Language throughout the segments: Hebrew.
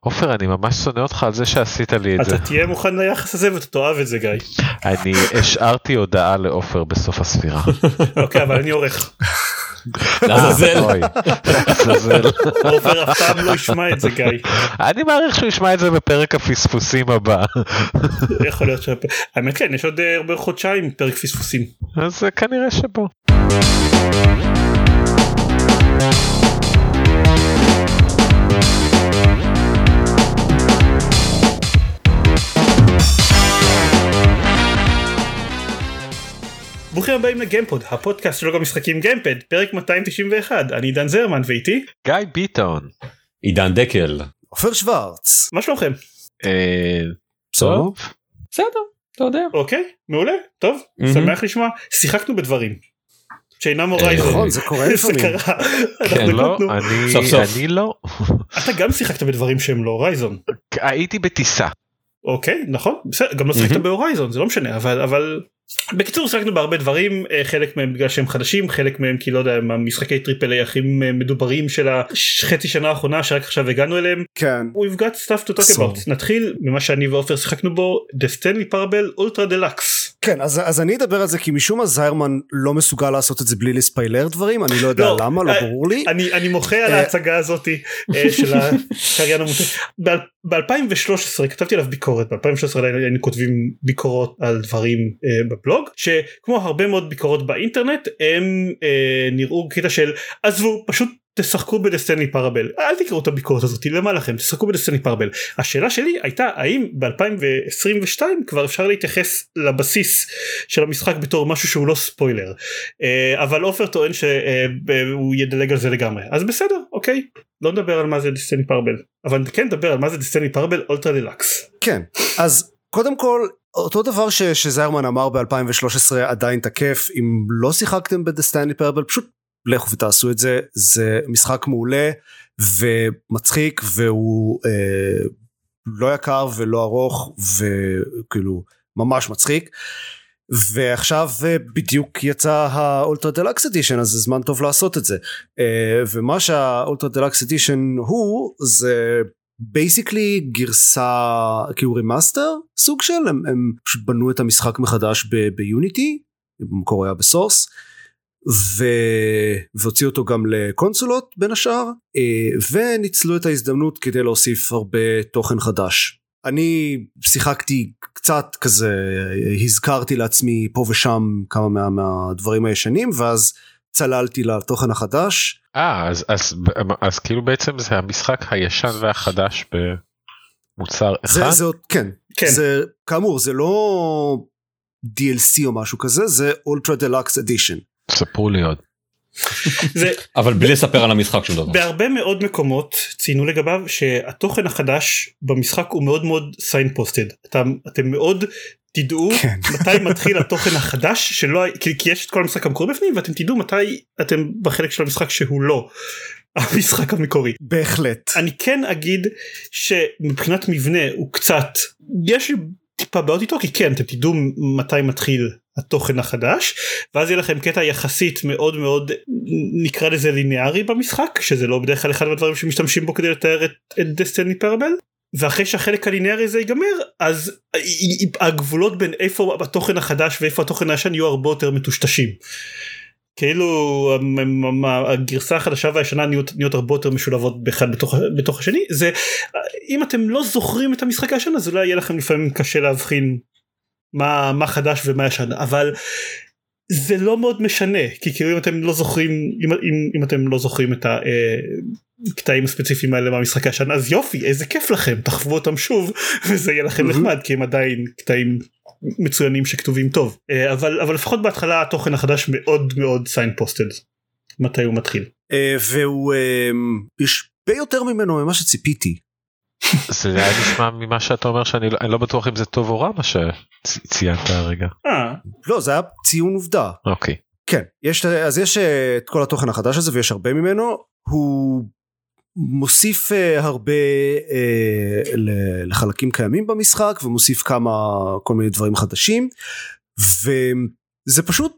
עופר אני ממש שונא אותך על זה שעשית לי את זה. אתה תהיה מוכן ליחס הזה ואתה תאהב את זה גיא. אני השארתי הודעה לעופר בסוף הספירה. אוקיי אבל אני עורך. לעזאזל. עופר אף פעם לא ישמע את זה גיא. אני מעריך שהוא ישמע את זה בפרק הפספוסים הבא. יכול להיות ש... האמת כן יש עוד אה, הרבה חודשיים פרק פספוסים. אז אה, כנראה שבו. ברוכים הבאים לגיימפוד הפודקאסט של לוגו משחקים גיימפד פרק 291 אני דן זרמן ואיתי גיא ביטון. עידן דקל. עופר שוורץ. מה שלומכם אה, בסדר. טוב. בסדר, אתה יודע. אוקיי מעולה טוב. שמח לשמוע שיחקנו בדברים. שאינם הורייזן. נכון זה קורה זה לפעמים. קרה. כן, לא. אני סוף סוף. אני לא. אתה גם שיחקת בדברים שהם לא הורייזון. הייתי בטיסה. אוקיי נכון בסדר גם לא שיחקת. ב Horizon זה לא משנה אבל אבל בקיצור שיחקנו בהרבה דברים אה, חלק מהם בגלל שהם חדשים חלק מהם כי לא יודע הם המשחקי triple A הכי מדוברים של החצי שנה האחרונה שרק עכשיו הגענו אליהם כן. We've got stuff to talk about נתחיל ממה שאני ועופר שיחקנו בו The Stanley Parable Ultra Deluxe. כן אז, אז אני אדבר על זה כי משום מה זיירמן לא מסוגל לעשות את זה בלי לספיילר דברים אני לא יודע לא, למה לא אה, ברור לי. אני אני מוחה על אה. ההצגה הזאתי אה, של הקריין המוטה. ב-2013 כתבתי עליו ביקורת ב-2013 היינו כותבים ביקורות על דברים אה, בבלוג שכמו הרבה מאוד ביקורות באינטרנט הם אה, נראו קטע של עזבו פשוט. תשחקו בדסטני פרבל. אל תקראו את הביקורת הזאת למה לכם? תשחקו בדסטני פרבל. השאלה שלי הייתה האם ב2022 כבר אפשר להתייחס לבסיס של המשחק בתור משהו שהוא לא ספוילר? אה, אבל עופר טוען שהוא ידלג על זה לגמרי. אז בסדר אוקיי. לא נדבר על מה זה דה Stanley Parable. אבל כן נדבר על מה זה דה Stanley Parable Ultra Deluxe כן. אז קודם כל אותו דבר ש, שזיירמן אמר ב2013 עדיין תקף אם לא שיחקתם ב-The Stanley Parable פשוט לכו ותעשו את זה זה משחק מעולה ומצחיק והוא אה, לא יקר ולא ארוך וכאילו ממש מצחיק. ועכשיו אה, בדיוק יצא ה-Ultra Deluxe Edition אז זה זמן טוב לעשות את זה. אה, ומה שה-Ultra Deluxe Edition הוא זה basically גרסה כאילו remaster סוג של הם, הם פשוט בנו את המשחק מחדש ביוניטי במקור היה ב-Source ו... והוציאו אותו גם לקונסולות בין השאר אה, וניצלו את ההזדמנות כדי להוסיף הרבה תוכן חדש. אני שיחקתי קצת כזה הזכרתי לעצמי פה ושם כמה מה, מהדברים הישנים ואז צללתי לתוכן החדש אה אז אז אז כאילו בעצם זה המשחק הישן והחדש במוצר זה, אחד. זה עוד כן, כן זה כאמור זה לא DLC או משהו כזה זה Ultra Deluxe Edition ספרו לי עוד. זה אבל בלי לספר על המשחק שום דבר. בהרבה מאוד מקומות ציינו לגביו שהתוכן החדש במשחק הוא מאוד מאוד signposted אתם אתם מאוד תדעו כן. מתי מתחיל התוכן החדש שלא כי, כי יש את כל המשחק המקורי בפנים ואתם תדעו מתי אתם בחלק של המשחק שהוא לא המשחק המקורי. בהחלט אני כן אגיד שמבחינת מבנה הוא קצת יש טיפה בעיות איתו כי כן אתם תדעו מתי מתחיל התוכן החדש ואז יהיה לכם קטע יחסית מאוד מאוד נקרא לזה ליניארי במשחק שזה לא בדרך כלל אחד מהדברים שמשתמשים בו כדי לתאר את, את דסטיני פרבל ואחרי שהחלק הליניארי הזה ייגמר אז הגבולות בין איפה התוכן החדש ואיפה התוכן הישן יהיו הרבה יותר מטושטשים. כאילו הגרסה החדשה והישנה נהיות, נהיות הרבה יותר משולבות באחד בתוך, בתוך השני זה אם אתם לא זוכרים את המשחק הישן אז אולי יהיה לכם לפעמים קשה להבחין מה מה חדש ומה ישן אבל זה לא מאוד משנה כי כאילו אם אתם לא זוכרים אם, אם, אם אתם לא זוכרים את הקטעים הספציפיים האלה מהמשחק הישן אז יופי איזה כיף לכם תחוו אותם שוב וזה יהיה לכם. נחמד כי הם עדיין קטעים מצוינים שכתובים טוב אה, אבל אבל לפחות בהתחלה התוכן החדש מאוד מאוד signposted מתי הוא מתחיל. אה, והוא אה, יש הרבה יותר ממנו ממה שציפיתי זה היה נשמע ממה שאתה אומר שאני לא, אני לא בטוח אם זה טוב או רע מה שציינת הרגע. אה, לא זה היה ציון עובדה אוקיי. כן יש אז יש אה, את כל התוכן החדש הזה ויש הרבה ממנו הוא מוסיף אה, הרבה אה, ל- לחלקים קיימים במשחק ומוסיף כמה כל מיני דברים חדשים וזה פשוט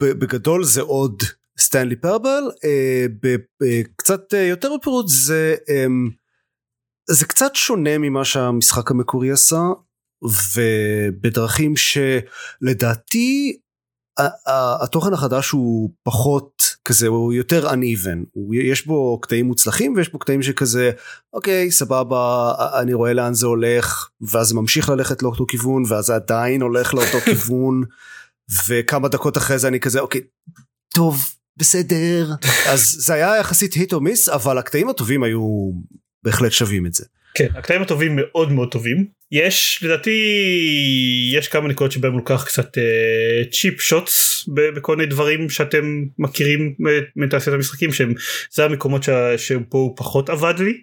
בגדול זה עוד סטנלי פרבל אה, ב- קצת אה, יותר בפירוט זה אה, זה קצת שונה ממה שהמשחק המקורי עשה ובדרכים שלדעתי התוכן החדש הוא פחות כזה הוא יותר uneven. יש בו קטעים מוצלחים ויש בו קטעים שכזה אוקיי סבבה אני רואה לאן זה הולך ואז ממשיך ללכת לאותו כיוון ואז עדיין הולך לאותו כיוון וכמה דקות אחרי זה אני כזה אוקיי טוב בסדר אז זה היה יחסית היט או מיס אבל הקטעים הטובים היו בהחלט שווים את זה. כן הקטעים הטובים מאוד מאוד טובים יש לדעתי יש כמה נקודות שבהם לוקח קצת צ'יפ uh, שוטס בכל מיני דברים שאתם מכירים מתעשיית המשחקים שהם זה המקומות שבו הוא פחות עבד לי.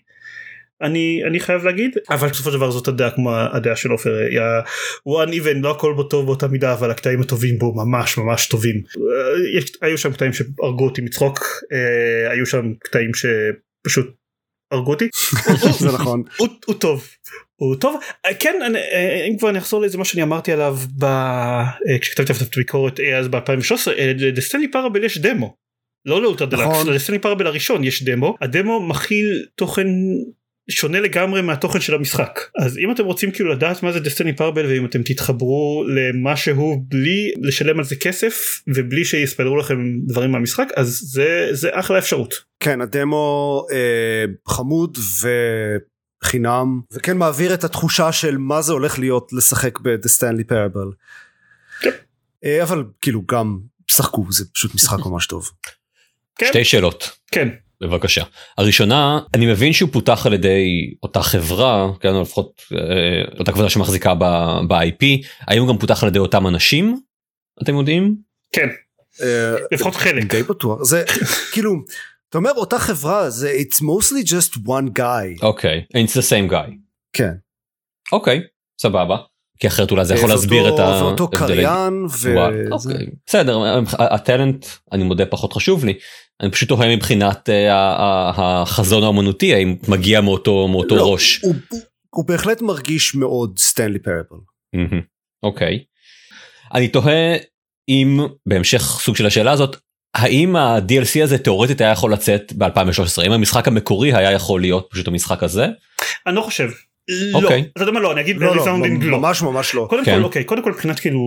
אני אני חייב להגיד אבל בסופו של דבר זאת הדעה כמו הדעה של עופר הוא uneven לא הכל בו טוב באותה מידה אבל הקטעים הטובים בו ממש ממש טובים יש, היו שם קטעים שהרגו אותי מצחוק היו שם קטעים שפשוט הרגו אותי? זה נכון. הוא, הוא טוב. הוא טוב. כן אני, אם כבר אני אחזור לאיזה מה שאני אמרתי עליו ב... כשכתבתי את הביקורת אז ב2013 לסטנלי פארבל יש דמו. לא לאולטרה דלקס לסטנלי פארבל הראשון יש דמו. הדמו מכיל תוכן שונה לגמרי מהתוכן של המשחק אז אם אתם רוצים כאילו לדעת מה זה דסטיני פרבל ואם אתם תתחברו למשהו בלי לשלם על זה כסף ובלי שיספלרו לכם דברים מהמשחק אז זה זה אחלה אפשרות. כן הדמו אה, חמוד וחינם וכן מעביר את התחושה של מה זה הולך להיות לשחק בדסטיני פרבל. כן. אה, אבל כאילו גם שחקו זה פשוט משחק ממש טוב. כן. שתי שאלות. כן. בבקשה. הראשונה, אני מבין שהוא פותח על ידי אותה חברה, כן, או לפחות אה, אותה קבוצה שמחזיקה ב-IP, האם הוא גם פותח על ידי אותם אנשים? אתם יודעים? כן. אה, לפחות חלק. די בטוח. זה כאילו, אתה אומר אותה חברה זה it's mostly just one guy. אוקיי, okay. it's the same guy. כן. אוקיי, okay, סבבה. כי אחרת אולי זה יכול להסביר את ה... ואותו קריין ו... אוקיי, בסדר, הטלנט אני מודה פחות חשוב לי. אני פשוט תוהה מבחינת החזון האומנותי האם מגיע מאותו מאותו לא, ראש. הוא, הוא, הוא בהחלט מרגיש מאוד סטנלי פרבל. אוקיי. אני תוהה אם בהמשך סוג של השאלה הזאת האם ה-DLC הזה תאורטית היה יכול לצאת ב-2013 האם המשחק המקורי היה יכול להיות פשוט המשחק הזה? אני לא חושב. לא, אתה יודע מה לא, אני אגיד לא, לא, ממש ממש לא. קודם כל, אוקיי, קודם כל מבחינת כאילו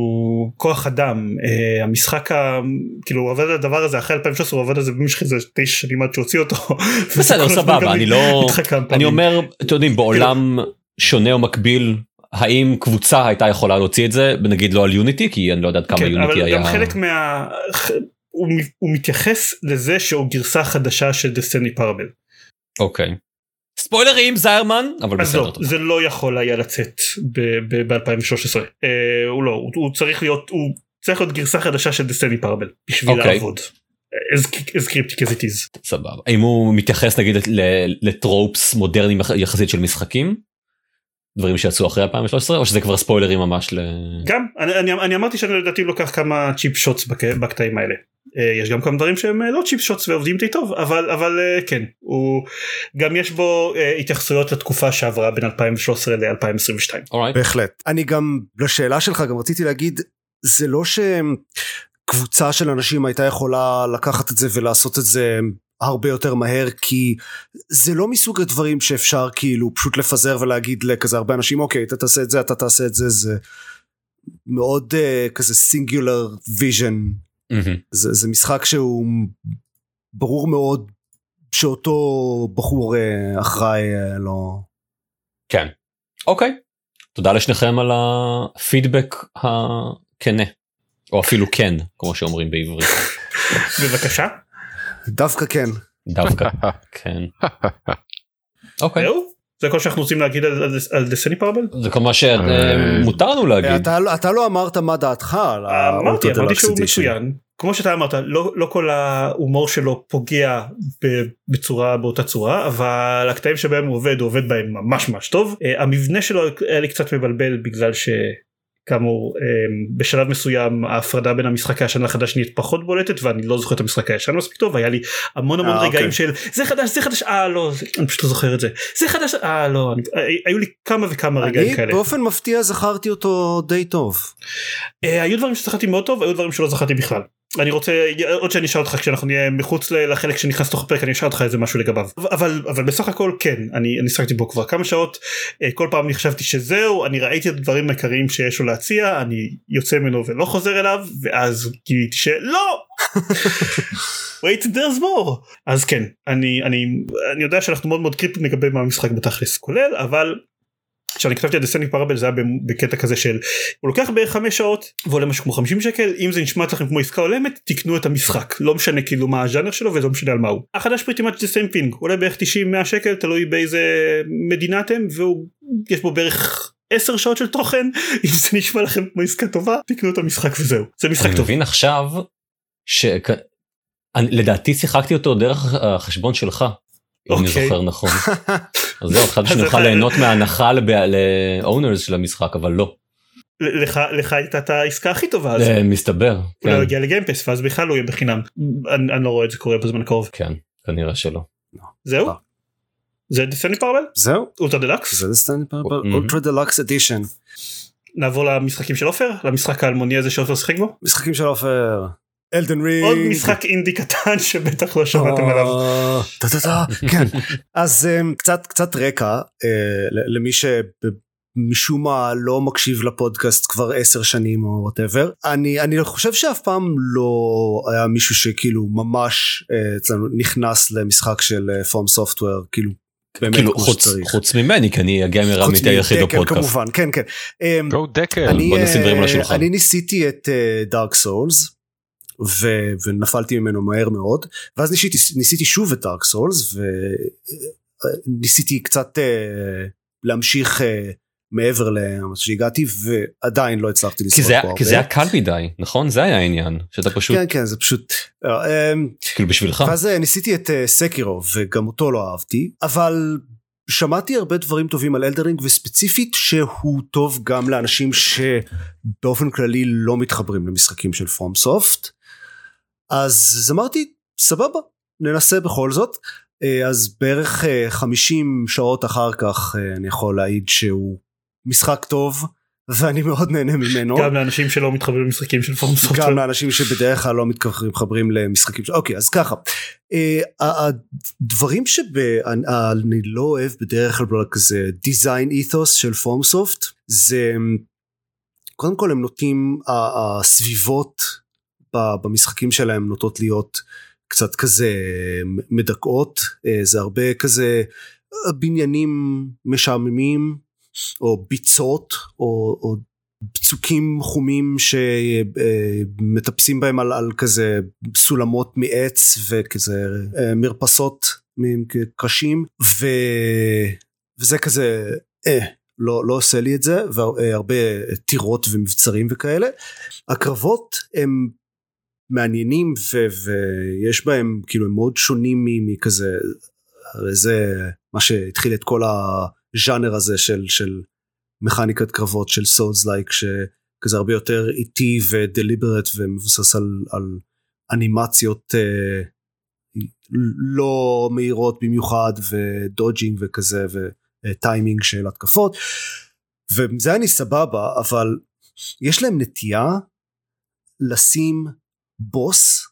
כוח אדם, אה, המשחק, כאילו הוא עובד על הדבר הזה אחרי 2013 הוא עובד על זה במשך איזה תשע שנים עד שהוציא אותו. בסדר, סבבה, אני לא, אני אומר, אתם יודעים, בעולם שונה או מקביל, האם קבוצה הייתה יכולה להוציא את זה, נגיד לא על יוניטי, כי אני לא יודעת כמה יוניטי היה. אבל גם חלק מה... הוא מתייחס לזה שהוא גרסה חדשה של דסטיני פרבל. אוקיי. ספוילרים זיירמן אבל בסדר. לא, זה לא יכול היה לצאת ב-2013 אה, הוא לא הוא, הוא צריך להיות הוא צריך להיות גרסה חדשה של דסטיני פרבל בשביל okay. אוקיי. לעבוד. as cryptic as it is. סבבה. האם הוא מתייחס נגיד לטרופס מודרניים יחסית של משחקים? דברים שיצאו אחרי 2013 או שזה כבר ספוילרים ממש ל... גם אני, אני, אני אמרתי שאני לדעתי לוקח כמה צ'יפ שוטס בקטעים האלה. אה, יש גם כמה דברים שהם אה, לא צ'יפ שוטס ועובדים די טוב אבל אבל אה, כן הוא גם יש בו התייחסויות לתקופה שעברה בין 2013 ל-2022. Right. בהחלט. אני גם לשאלה שלך גם רציתי להגיד זה לא שקבוצה של אנשים הייתה יכולה לקחת את זה ולעשות את זה הרבה יותר מהר כי זה לא מסוג הדברים שאפשר כאילו פשוט לפזר ולהגיד לכזה הרבה אנשים אוקיי אתה תעשה את זה אתה תעשה את זה זה מאוד uh, כזה singular vision Mm-hmm. זה, זה משחק שהוא ברור מאוד שאותו בחור אה, אחראי אה, לא. כן. אוקיי. תודה לשניכם על הפידבק הכנה. או אפילו כן כמו שאומרים בעברית. בבקשה. דווקא כן. דווקא כן. אוקיי. זה כל שאנחנו רוצים להגיד על דסני פרבל? זה כל מה שמותר לנו להגיד. אתה לא אמרת מה דעתך על אמרתי אמרתי שהוא מצוין כמו שאתה אמרת לא לא כל ההומור שלו פוגע בצורה באותה צורה אבל הקטעים שבהם הוא עובד הוא עובד בהם ממש ממש טוב המבנה שלו היה לי קצת מבלבל בגלל ש... כאמור אמ, בשלב מסוים ההפרדה בין המשחק הישן לחדש נהיית פחות בולטת ואני לא זוכר את המשחק הישן מספיק טוב היה לי המון המון 아, אה, רגעים אוקיי. של זה חדש זה חדש אה לא אני פשוט לא זוכר את זה זה חדש אה לא אני, אה, היו לי כמה וכמה רגעים כאלה. אני באופן מפתיע זכרתי אותו די טוב. אה, היו דברים שזכרתי מאוד טוב היו דברים שלא זכרתי בכלל. אני רוצה עוד שאני אשאל אותך כשאנחנו נהיה מחוץ לחלק שנכנס לתוך הפרק אני אשאל אותך איזה משהו לגביו. אבל אבל בסך הכל כן אני אני שחקתי בו כבר כמה שעות. אה, כל פעם אני חשבתי שזהו אני ראיתי את הדברים העיקריים שיש לו להציע אני יוצא ממנו ולא חוזר אליו ואז גיליתי שלא. wait there's more! אז כן אני אני אני יודע שאנחנו מאוד מאוד קריפטים לגבי מה המשחק בתכלס כולל אבל כשאני כתבתי את דסטני פרבל זה היה בקטע כזה של הוא לוקח בערך 5 שעות ועולה משהו כמו 50 שקל אם זה נשמע לכם כמו עסקה הולמת תקנו את המשחק לא משנה כאילו מה הז'אנר שלו ולא משנה על מה הוא. החדש פריטי מאץ' זה סיים פינג עולה בערך 90-100 שקל תלוי באיזה מדינה אתם והוא יש בו בערך 10 שעות של תוכן אם זה נשמע לכם כמו עסקה טובה תקנו את המשחק וזהו זה משחק אני טוב. מבין עכשיו שלדעתי שיחקתי אותו דרך החשבון שלך. אם אני אוקיי. זוכר נכון. אז זהו, חשבתי שנוכל ליהנות מההנחה ל-owners של המשחק אבל לא. לך לך הייתה את העסקה הכי טובה אז זה מסתבר. הוא כן, לא יגיע ל-Game Pass ואז בכלל הוא יהיה בחינם אני לא רואה את זה קורה בזמן הקרוב כן, כנראה שלא. זהו אה. זה דסטני פרבל זהו אולטרה דלקס זה דסטני פרבל. אולטרה דלקס אדישן נעבור למשחקים של עופר למשחק האלמוני הזה שעופר שיחק בו משחקים של עופר Elden Ring עוד משחק אינדי קטן שבטח לא שמעתם עליו אה, טה, כן אז um, קצת קצת רקע uh, למי שמשום מה לא מקשיב לפודקאסט כבר עשר שנים או whatever אני אני חושב שאף פעם לא היה מישהו שכאילו ממש uh, אצלנו נכנס למשחק של FromSoftware כאילו כאילו חוץ. חוץ ממני כי אני הגיימר האמיתי היחיד בפודקאסט. כמובן כן כן אמ, go דקל. אני, בוא נשים דברים על אה, השולחן. אני ניסיתי את Dark Souls ונפלתי ממנו מהר מאוד ואז ניסיתי, ניסיתי שוב את Dark Souls וניסיתי קצת אה, להמשיך אה, מעבר למה שהגעתי ועדיין לא הצלחתי היה- פה כי זה הרבה. היה קל מדי נכון זה היה העניין שאתה פשוט כן כן זה פשוט אה, אמ, כאילו בשבילך. ואז ניסיתי את Sekiro וגם אותו לא אהבתי אבל שמעתי הרבה דברים טובים על Elden Ring וספציפית שהוא טוב גם לאנשים שבאופן כללי לא מתחברים למשחקים של FromSoft אז אמרתי סבבה ננסה בכל זאת אה, אז בערך אה, 50 שעות אחר כך אה, אני יכול להעיד שהוא משחק טוב ואני מאוד נהנה ממנו. גם לאנשים שלא מתחברים למשחקים של פורום סופטוור. גם לאנשים שבדרך כלל לא מתחברים למשחקים של אוקיי אז ככה אה, הדברים שאני לא אוהב בדרך כלל כזה דיזיין איתוס של פורם סופט זה קודם כל הם נוטים הסביבות במשחקים שלהם נוטות להיות קצת כזה מדכאות אה, זה הרבה כזה אה, בניינים משעממים או ביצות או, או בצוקים חומים שמטפסים בהם על, על כזה סולמות מעץ וכזה אה, מרפסות קשים ו... וזה כזה אה, לא, לא עושה לי את זה והרבה טירות ומבצרים וכאלה. הקרבות הם מעניינים ו, ויש בהם כאילו הם מאוד שונים מכזה הרי זה מה שהתחיל את כל הז'אנר הזה של של מכניקת קרבות של סולס לייק שכזה הרבה יותר איטי ודליברט ומבוסס על, על אנימציות אה, לא מהירות במיוחד ודודג'ינג וכזה וטיימינג של התקפות. וזה אני סבבה אבל יש להם נטייה לשים בוס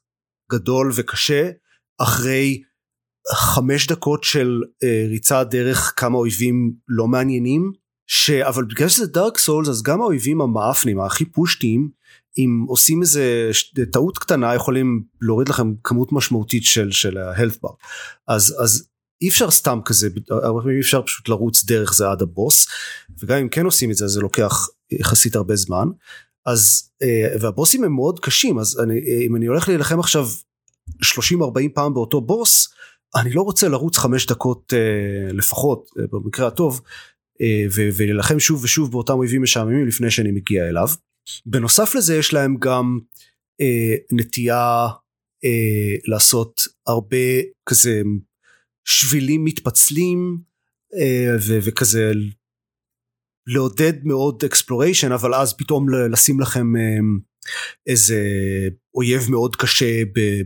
גדול וקשה אחרי חמש דקות של אה, ריצה דרך כמה אויבים לא מעניינים ש... אבל בגלל שזה דארק סולס אז גם האויבים המאפנים הכי פושטיים אם עושים איזה ש... טעות קטנה יכולים להוריד לכם כמות משמעותית של של ה-health bar. אז אז אי אפשר סתם כזה הרבה פעמים אי אפשר פשוט לרוץ דרך זה עד הבוס וגם אם כן עושים את זה זה לוקח יחסית הרבה זמן אז אה, והבוסים הם מאוד קשים אז אני, אה, אם אני הולך להילחם עכשיו 30-40 פעם באותו בוס אני לא רוצה לרוץ חמש דקות אה, לפחות במקרה הטוב ולהילחם שוב ושוב באותם אויבים משעממים לפני שאני מגיע אליו. בנוסף לזה יש להם גם אה, נטייה אה, לעשות הרבה כזה שבילים מתפצלים אה, וכזה לעודד מאוד אקספלוריישן אבל אז פתאום לשים לכם אה, איזה אויב מאוד קשה ב-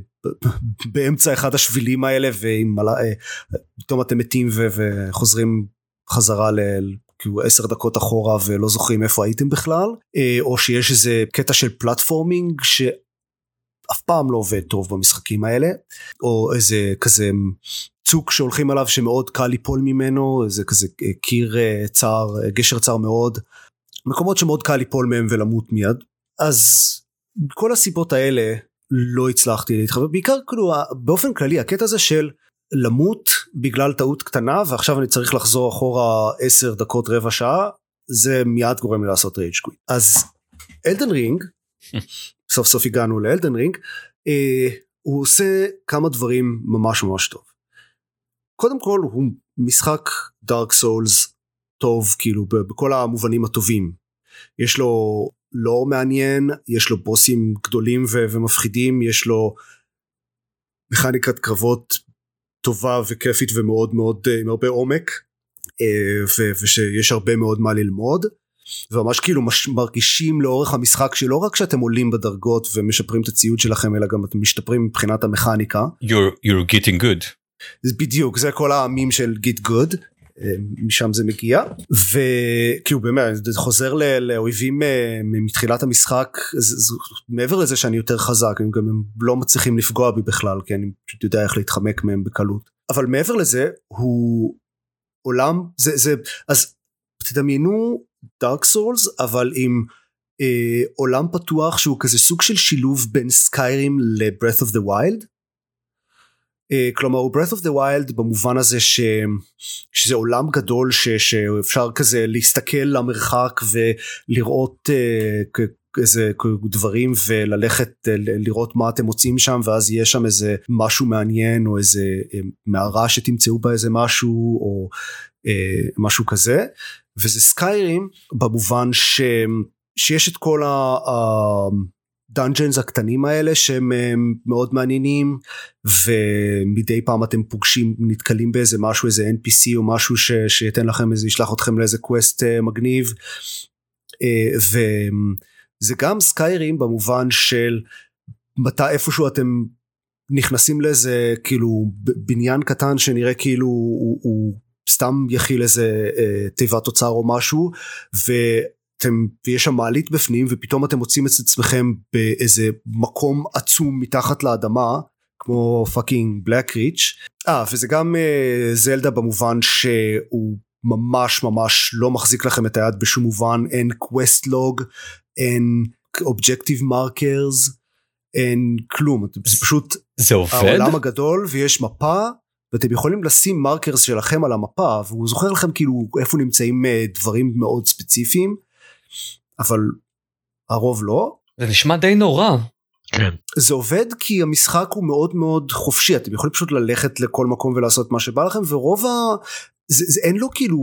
באמצע אחד השבילים האלה ועם פתאום אתם מתים ו- וחוזרים חזרה ל... כאילו עשר דקות אחורה ולא זוכרים איפה הייתם בכלל או שיש איזה קטע של פלטפורמינג אף פעם לא עובד טוב במשחקים האלה או איזה כזה צוק שהולכים עליו שמאוד קל ליפול ממנו איזה כזה קיר צר גשר צר מאוד. מקומות שמאוד קל ליפול מהם ולמות מיד. אז כל הסיבות האלה לא הצלחתי להתחבר. בעיקר כאילו באופן כללי הקטע הזה של למות בגלל טעות קטנה ועכשיו אני צריך לחזור אחורה 10 דקות רבע שעה זה מיד גורם לי לעשות rage quit אז Elden Ring סוף סוף הגענו ל-Elden Ring אה, הוא עושה כמה דברים ממש ממש טוב קודם כל הוא משחק Dark Souls טוב כאילו בכל המובנים הטובים יש לו לא מעניין יש לו בוסים גדולים ו- ומפחידים יש לו מכניקת קרבות טובה וכיפית ומאוד מאוד אה, עם הרבה עומק אה, ו- ושיש הרבה מאוד מה ללמוד וממש כאילו מש- מרגישים לאורך המשחק שלא רק שאתם עולים בדרגות ומשפרים את הציוד שלכם אלא גם אתם משתפרים מבחינת המכניקה. You're, you're getting good. בדיוק זה כל העמים של get good אה, משם זה מגיע. וכאילו באמת זה חוזר ל- לאויבים אה, מתחילת המשחק זה, זה, מעבר לזה שאני יותר חזק הם גם הם לא מצליחים לפגוע בי בכלל כי אני פשוט יודע איך להתחמק מהם בקלות. אבל מעבר לזה הוא עולם זה זה אז תדמיינו Dark Souls אבל עם אה, עולם פתוח שהוא כזה סוג של שילוב בין סקיירים לברית אוף דה ווילד כלומר הוא Breath of the Wild במובן הזה ש, שזה עולם גדול ש, שאפשר כזה להסתכל למרחק ולראות uh, איזה דברים וללכת uh, לראות מה אתם מוצאים שם ואז יהיה שם איזה משהו מעניין או איזה מערה שתמצאו בה איזה משהו או uh, משהו כזה. וזה Skyrim במובן ש, שיש את כל ה... ה-dungeons הקטנים האלה שהם מאוד מעניינים ומדי פעם אתם פוגשים נתקלים באיזה משהו איזה NPC או משהו ש, שייתן לכם איזה ישלח אתכם לאיזה quest uh, מגניב. uh, וזה גם Skyrim במובן של מתי איפשהו אתם נכנסים לאיזה כאילו בניין קטן שנראה כאילו הוא, הוא סתם יכיל איזה uh, תיבת אוצר או משהו ו... אתם ויש שם מעלית בפנים ופתאום אתם מוצאים את עצמכם באיזה מקום עצום מתחת לאדמה כמו fucking Blackreach אה וזה גם uh, Zelda במובן שהוא ממש ממש לא מחזיק לכם את היד בשום מובן. אין quest log אין objective markers אין כלום. זה פשוט זה עובד? העולם הגדול ויש מפה ואתם יכולים לשים markers שלכם על המפה והוא זוכר לכם כאילו איפה נמצאים דברים מאוד ספציפיים אבל הרוב לא. זה נשמע די נורא. כן. זה עובד כי המשחק הוא מאוד מאוד חופשי אתם יכולים פשוט ללכת לכל מקום ולעשות מה שבא לכם ורוב ה... זה, זה אין לו כאילו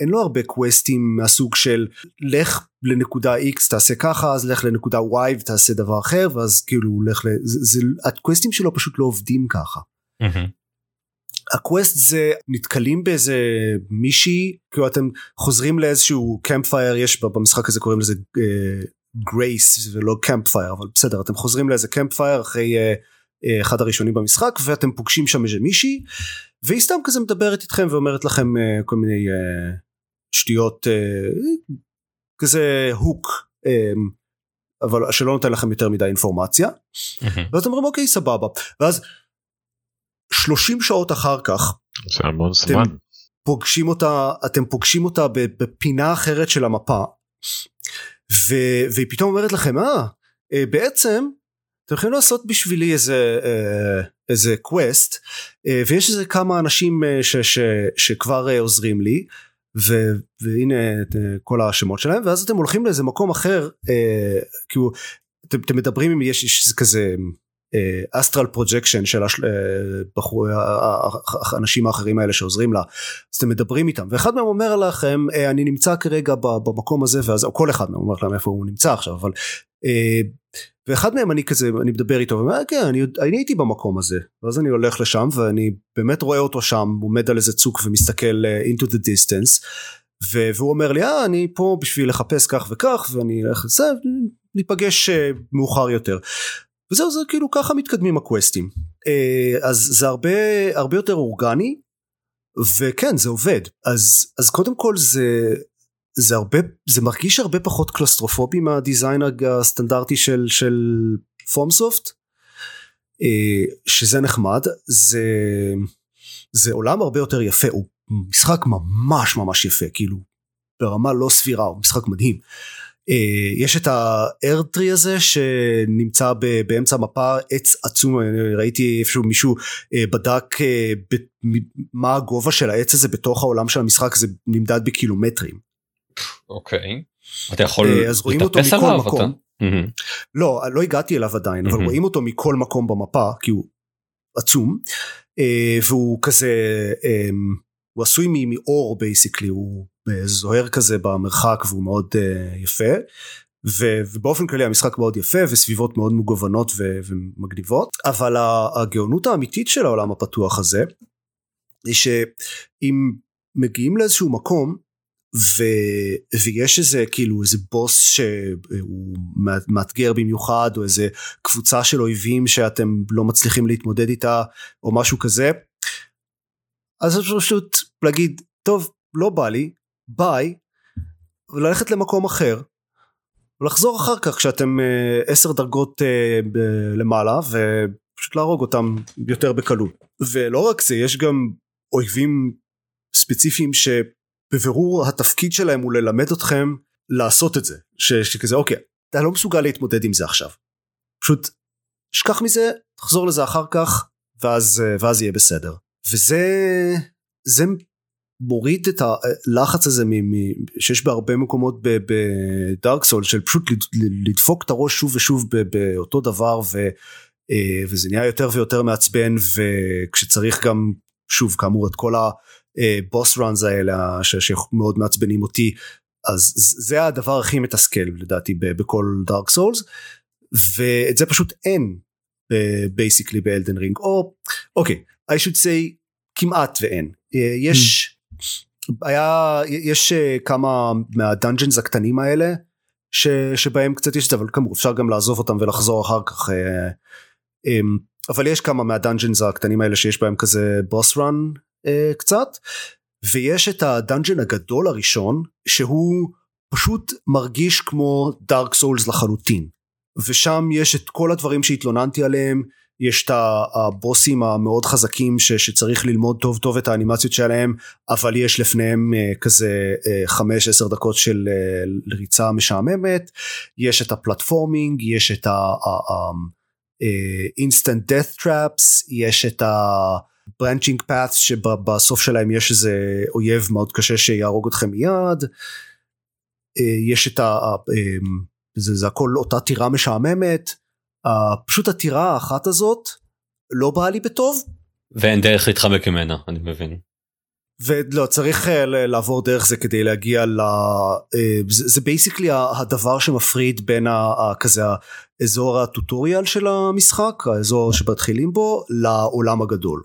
אין לו הרבה קווסטים מהסוג של לך לנקודה x תעשה ככה אז לך לנקודה y ותעשה דבר אחר ואז כאילו לך ל... זה, זה, הקווסטים שלו פשוט לא עובדים ככה. Mm-hmm. ה quest זה נתקלים באיזה מישהי? כאילו אתם חוזרים לאיזשהו campfire יש במשחק הזה קוראים לזה grace uh, ולא campfire אבל בסדר אתם חוזרים לאיזה campfire אחרי uh, uh, אחד הראשונים במשחק ואתם פוגשים שם איזה מישהי והיא סתם כזה מדברת איתכם ואומרת לכם uh, כל מיני uh, שטויות uh, כזה הוק um, אבל שלא נותן לכם יותר מדי אינפורמציה. Mm-hmm. ואז אתם אומרים אוקיי סבבה. ואז 30 שעות אחר כך זה המון זמן. פוגשים אותה אתם פוגשים אותה בפינה אחרת של המפה ו, והיא פתאום אומרת לכם אה בעצם אתם יכולים לעשות בשבילי איזה אה, איזה quest אה, ויש איזה כמה אנשים ש, ש, שכבר עוזרים לי ו, והנה את כל השמות שלהם ואז אתם הולכים לאיזה מקום אחר כאילו אתם, אתם מדברים אם יש, יש כזה astral projection של האנשים האחרים האלה שעוזרים לה. אז אתם מדברים איתם ואחד מהם אומר לכם אני נמצא כרגע במקום הזה ואז או כל אחד מהם אומר להם איפה הוא נמצא עכשיו אבל ואחד מהם אני כזה אני מדבר איתו ואומר כן אני, אני הייתי במקום הזה ואז אני הולך לשם ואני באמת רואה אותו שם עומד על איזה צוק ומסתכל into the distance והוא אומר לי אה אני פה בשביל לחפש כך וכך ואני אלך לזה ניפגש מאוחר יותר וזהו זה כאילו ככה מתקדמים הקווסטים. אז זה הרבה הרבה יותר אורגני וכן זה עובד. אז אז קודם כל זה זה הרבה זה מרגיש הרבה פחות קלסטרופובי מהדיזיין הסטנדרטי של של פומסופט אה, שזה נחמד. זה זה עולם הרבה יותר יפה. הוא משחק ממש ממש יפה כאילו ברמה לא סבירה הוא משחק מדהים. אה, יש את הארטרי הזה שנמצא באמצע המפה עץ עצום ראיתי איפשהו מישהו אה, בדק מה הגובה של העץ הזה בתוך העולם של המשחק זה נמדד בקילומטרים. אוקיי. אתה יכול אז רואים אותו מכל מקום. לא לא הגעתי אליו עדיין. אבל רואים אותו מכל מקום במפה כי הוא עצום אה, והוא כזה אה, הוא עשוי מאור בייסיקלי הוא זוהר כזה במרחק והוא מאוד אה, יפה. ו, ובאופן כללי המשחק מאוד יפה וסביבות מאוד מגוונות ו, ומגניבות. אבל הגאונות האמיתית של העולם הפתוח הזה היא שאם מגיעים לאיזשהו מקום ו, ויש איזה כאילו איזה בוס שהוא מאתגר במיוחד או איזה קבוצה של אויבים שאתם לא מצליחים להתמודד איתה או משהו כזה אז פשוט להגיד טוב לא בא לי ביי וללכת למקום אחר ולחזור אחר כך כשאתם אה, עשר דרגות אה, למעלה ופשוט להרוג אותם יותר בקלות. ולא רק זה יש גם אויבים ספציפיים ש... בבירור התפקיד שלהם הוא ללמד אתכם לעשות את זה. ש, שכזה אוקיי אתה לא מסוגל להתמודד עם זה עכשיו. פשוט שכח מזה תחזור לזה אחר כך ואז ואז יהיה בסדר וזה זה מוריד את הלחץ הזה מ, מ, שיש בהרבה מקומות בדארק סול של פשוט לדפוק את הראש שוב ושוב באותו דבר ו, אה, וזה נהיה יותר ויותר מעצבן וכשצריך גם שוב כאמור את כל ה... boss runs האלה שמאוד מעצבנים אותי אז זה הדבר הכי מתסכל לדעתי בכל Dark Souls ואת זה פשוט אין basically ב Elden Ring או אוקיי I should say כמעט ואין. יש היה יש אה, כמה מה dungeons הקטנים האלה ש, שבהם קצת יש את זה אבל כמובן אפשר גם לעזוב אותם ולחזור אחר כך אה, אמ, אבל יש כמה מהדאנג'נס הקטנים האלה שיש בהם כזה בוס רן קצת ויש את הדאנג'ן הגדול הראשון שהוא פשוט מרגיש כמו דארק סולס לחלוטין. ושם יש את כל הדברים שהתלוננתי עליהם יש את הבוסים המאוד חזקים ש, שצריך ללמוד טוב טוב את האנימציות שלהם אבל יש לפניהם uh, כזה uh, חמש עשר דקות של uh, ריצה משעממת יש את ה platforming יש את ה-instant death traps יש את ה... branching path שבסוף שלהם יש איזה אויב מאוד קשה שיהרוג אתכם מיד אה, יש את ה... זה, זה הכל אותה טירה משעממת פשוט הטירה האחת הזאת לא באה לי בטוב. ואין דרך להתחמק ממנה אני מבין. ולא צריך אה, לעבור דרך זה כדי להגיע ל... אה, זה basically הדבר שמפריד בין כזה האזור ה tutorial של המשחק האזור שמתחילים בו לעולם הגדול.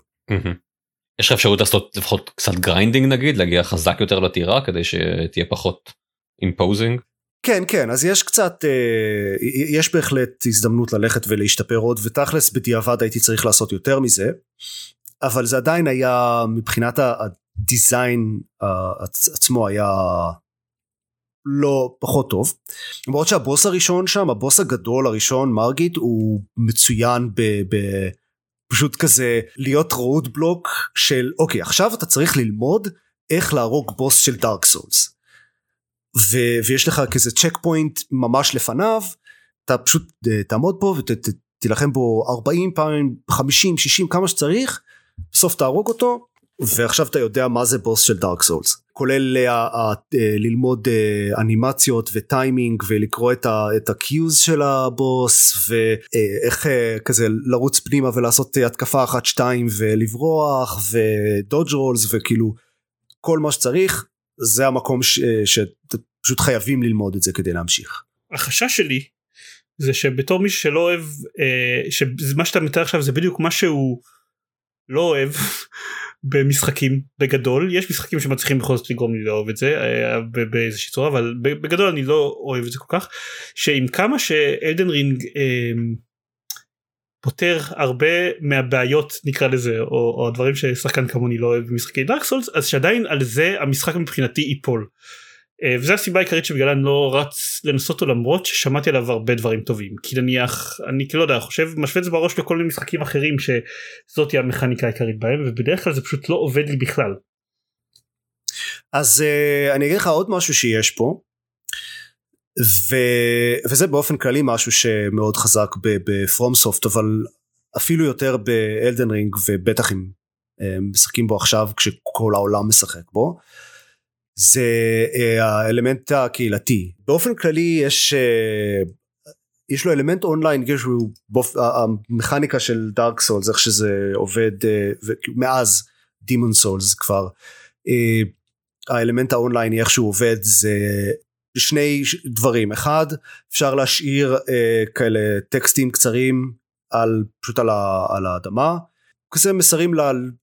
יש לך אפשרות לעשות לפחות קצת grinding נגיד להגיע חזק יותר לטירה כדי שתהיה פחות imposing. כן כן אז יש קצת אה, יש בהחלט הזדמנות ללכת ולהשתפר עוד ותכלס בדיעבד הייתי צריך לעשות יותר מזה אבל זה עדיין היה מבחינת ה design עצמו היה לא פחות טוב. למרות שהבוס הראשון שם הבוס הגדול הראשון Margit הוא מצוין ב... ב פשוט כזה להיות roadblock של אוקיי עכשיו אתה צריך ללמוד איך להרוג בוס של Dark Souls ויש לך כזה checkpoint ממש לפניו אתה פשוט uh, תעמוד פה ותילחם בו 40 פעמים 50 60 כמה שצריך בסוף תהרוג אותו ועכשיו אתה יודע מה זה בוס של דארק סולס כולל uh, uh, ללמוד אנימציות וטיימינג ולקרוא את, הקיוז של הבוס ואיך כזה לרוץ פנימה ולעשות התקפה אחת שתיים ולברוח ודודג' רולס וכאילו כל מה שצריך זה המקום שפשוט חייבים ללמוד את זה כדי להמשיך. החשש שלי זה שבתור מישהו שלא אוהב אה, שמה שאתה מתאר עכשיו זה בדיוק מה שהוא לא אוהב במשחקים בגדול יש משחקים שמצליחים בכל זאת לגרום לי לאהוב את זה אה, באיזושהי צורה אבל בגדול אני לא אוהב את זה כל כך שעם כמה שאלדן רינג אה, פותר הרבה מהבעיות נקרא לזה או, או הדברים ששחקן כמוני לא אוהב במשחקי דארק סולס אז שעדיין על זה המשחק מבחינתי ייפול. אה, וזו הסיבה העיקרית שבגללה אני לא רץ לנסות אותו למרות ששמעתי עליו הרבה דברים טובים כי נניח אני כאילו לא יודע חושב משווה את זה בראש לכל מיני משחקים אחרים שזאת היא המכניקה העיקרית בהם ובדרך כלל זה פשוט לא עובד לי בכלל. אז uh, אני אגיד לך עוד משהו שיש פה ו... וזה באופן כללי משהו שמאוד חזק ב FromSoft אבל אפילו יותר ב Elden Ring ובטח אם uh, משחקים בו עכשיו כשכל העולם משחק בו. זה uh, האלמנט הקהילתי באופן כללי יש uh, יש לו אלמנט אונליין שהוא בופ... המכניקה של Dark Souls איך שזה עובד מאז Demon's Souls כבר האלמנט האונלייני איך שהוא עובד זה שני דברים אחד אפשר להשאיר uh, כאלה טקסטים קצרים על פשוט על, ה, על האדמה כזה מסרים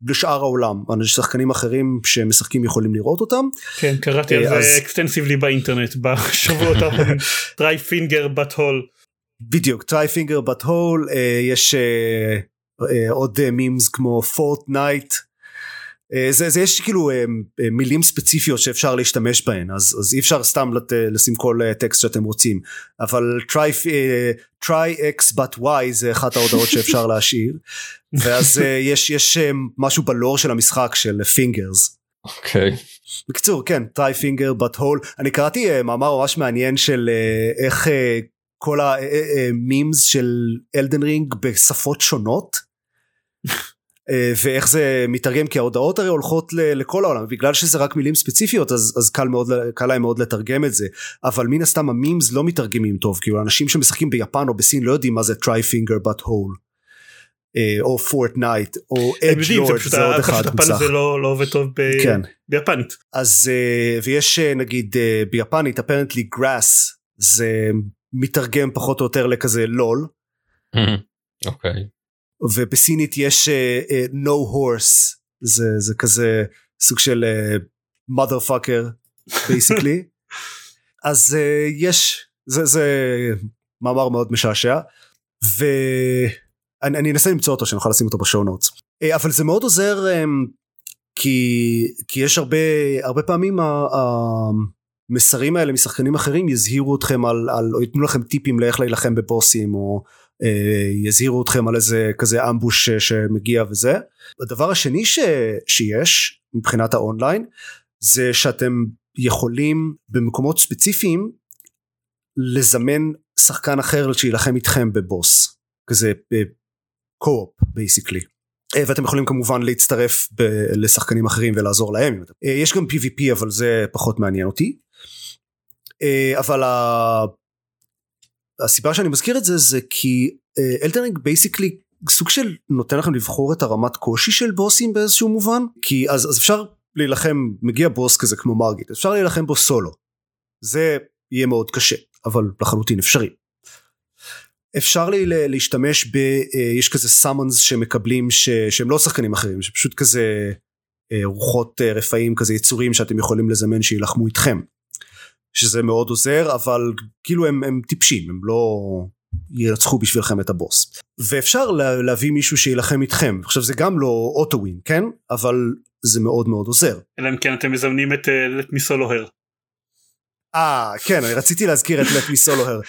לשאר העולם שחקנים אחרים שמשחקים יכולים לראות אותם. כן קראתי על זה extensively באינטרנט בשבועות האחרונים try finger but hole. בדיוק try finger but hole יש uh, uh, עוד memes כמו Fortnite זה, זה יש כאילו מילים ספציפיות שאפשר להשתמש בהן אז, אז אי אפשר סתם לת, לשים כל טקסט שאתם רוצים אבל try, try x but y זה אחת ההודעות שאפשר להשאיר ואז יש יש משהו בלור של המשחק של fingers. אוקיי. בקיצור כן try finger but hole אני קראתי מאמר ממש מעניין של איך כל ה memes של Elden Ring בשפות שונות. ואיך זה מתרגם כי ההודעות הרי הולכות לכל העולם בגלל שזה רק מילים ספציפיות אז, אז קל מאוד קל להם מאוד לתרגם את זה אבל מן הסתם ה memes לא מתרגמים טוב כאילו אנשים שמשחקים ביפן או בסין לא יודעים מה זה try finger but hole או Fortnite או edge lord זה עוד אחד מוצלח. זה לא, לא עובד טוב ב... כן. ביפנית. אז ויש נגיד ביפנית אפרנטלי גראס זה מתרגם פחות או יותר לכזה לול. אוקיי. ובסינית יש uh, uh, no horse. זה זה כזה סוג של uh, mother fucker basically. אז uh, יש זה זה מאמר מאוד משעשע ואני אנסה למצוא אותו שנוכל לשים אותו בשואו נוטס. uh, אבל זה מאוד עוזר um, כי כי יש הרבה הרבה פעמים המסרים האלה משחקנים אחרים יזהירו אתכם על, על או ייתנו לכם טיפים לאיך להילחם בבוסים או אה, יזהירו אתכם על איזה כזה אמבוש שמגיע וזה. הדבר השני ש, שיש מבחינת האונליין זה שאתם יכולים במקומות ספציפיים לזמן שחקן אחר שיילחם איתכם בבוס. כזה co-op basically ואתם יכולים כמובן להצטרף ב- לשחקנים אחרים ולעזור להם אה, יש גם pvp אבל זה פחות מעניין אותי. אה, אבל הסיבה שאני מזכיר את זה זה כי Elden Ring uh, basically סוג של נותן לכם לבחור את הרמת קושי של בוסים באיזשהו מובן כי אז, אז אפשר להילחם מגיע בוס כזה כמו Margit אפשר להילחם בו סולו זה יהיה מאוד קשה אבל לחלוטין אפשרי. אפשר לי להשתמש ב... uh, יש כזה סאמונס שמקבלים ש, שהם לא שחקנים אחרים שפשוט כזה uh, רוחות uh, רפאים כזה יצורים שאתם יכולים לזמן שיילחמו איתכם. שזה מאוד עוזר אבל כאילו הם, הם טיפשים הם לא יירצחו בשבילכם את הבוס ואפשר לה, להביא מישהו שיילחם איתכם עכשיו זה גם לא אוטו ווין כן אבל זה מאוד מאוד עוזר. אלא אם כן אתם מזמנים את לט מסולוהר. אה כן אני רציתי להזכיר את לט מסולוהר.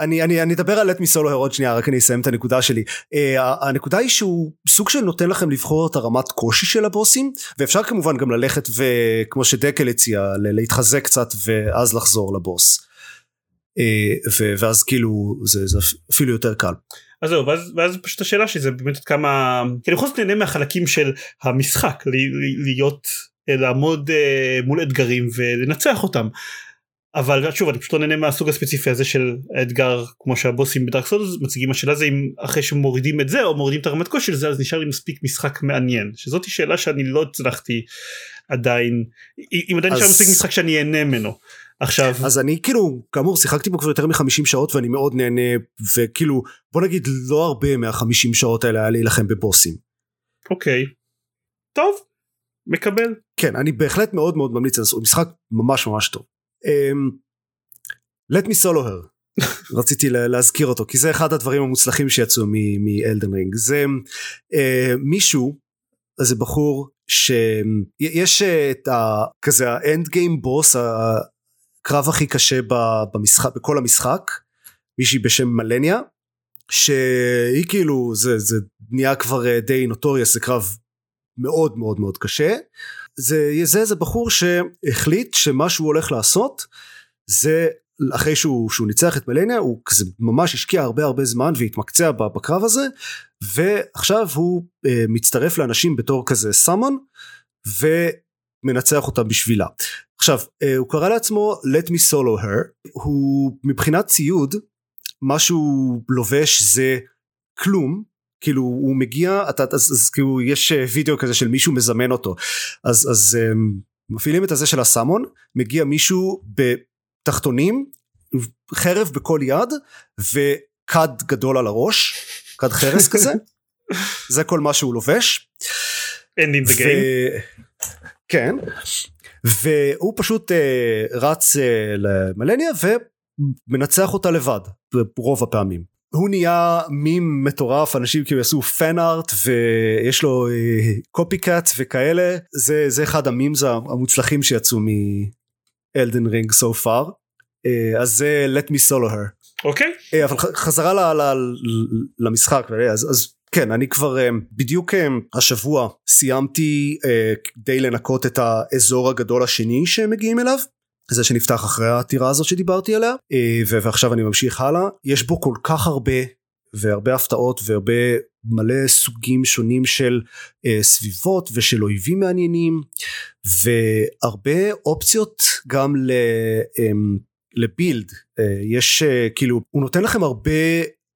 אני, אני, אני אדבר על לט מסולוהר עוד שנייה רק אני אסיים את הנקודה שלי. uh, הנקודה היא שהוא סוג של נותן לכם לבחור את הרמת קושי של הבוסים ואפשר כמובן גם ללכת וכמו שדקל הציע להתחזק קצת ואז לחזור לבוס. uh, ו, ואז כאילו זה, זה אפילו יותר קל. אז זהו ואז, ואז פשוט השאלה שלי זה באמת עד כמה כי אני יכול להיות נהנה מהחלקים של המשחק להיות לעמוד uh, מול אתגרים ולנצח אותם אבל שוב אני פשוט לא נהנה מהסוג הספציפי הזה של האתגר כמו שהבוסים בדארק סולס מציגים השאלה זה אם אחרי שמורידים את זה או מורידים את הרמת קושי לזה אז נשאר לי מספיק משחק מעניין שזאת שאלה שאני לא הצלחתי עדיין אם עדיין אז... נשאר מספיק משחק שאני אהנה ממנו. עכשיו אז אני כאילו כאמור שיחקתי בו כבר יותר מ-50 שעות ואני מאוד נהנה וכאילו בוא נגיד לא הרבה מה-50 שעות האלה היה להילחם בבוסים. אוקיי. טוב מקבל. כן אני בהחלט מאוד מאוד ממליץ על זה משחק ממש ממש טוב. Um, let me solo her. רציתי להזכיר אותו כי זה אחד הדברים המוצלחים שיצאו מאלדן רינג זה uh, מישהו זה בחור שיש את ה... כזה האנד גיים בוס הקרב הכי קשה במשחק בכל המשחק מישהי בשם מלניה שהיא כאילו זה זה נהיה כבר די נוטוריאס זה קרב מאוד מאוד מאוד קשה זה זה זה בחור שהחליט שמה שהוא הולך לעשות זה אחרי שהוא, שהוא ניצח את מלניה הוא כזה ממש השקיע הרבה הרבה זמן והתמקצע בקרב הזה ועכשיו הוא אה, מצטרף לאנשים בתור כזה סאמון ומנצח אותם בשבילה. עכשיו אה, הוא קרא לעצמו let me solo her הוא מבחינת ציוד מה שהוא לובש זה כלום כאילו הוא מגיע אתה אז, אז כאילו יש אה, וידאו כזה של מישהו מזמן אותו אז אז אה, מפעילים את הזה של הסאמון מגיע מישהו בתחתונים חרב בכל יד וכד גדול על הראש כד חרס כזה זה כל מה שהוא לובש. Ending the game. כן והוא פשוט uh, רץ uh, למלניה ומנצח אותה לבד רוב הפעמים. הוא נהיה מים מטורף אנשים כאילו יעשו פן ארט ויש לו קופי uh, קאט וכאלה זה זה אחד המימס המוצלחים שיצאו מאלדן רינג so far uh, אז זה let me solo her. אוקיי. Okay. Uh, אבל חזרה ל, ל, למשחק אז, אז כן אני כבר uh, בדיוק השבוע סיימתי כדי לנקות את האזור הגדול השני שהם מגיעים אליו זה שנפתח אחרי העתירה הזאת שדיברתי עליה uh, ועכשיו אני ממשיך הלאה יש בו כל כך הרבה והרבה הפתעות והרבה מלא סוגים שונים של uh, סביבות ושל אויבים מעניינים והרבה אופציות גם ל... Um, לבילד. יש כאילו הוא נותן לכם הרבה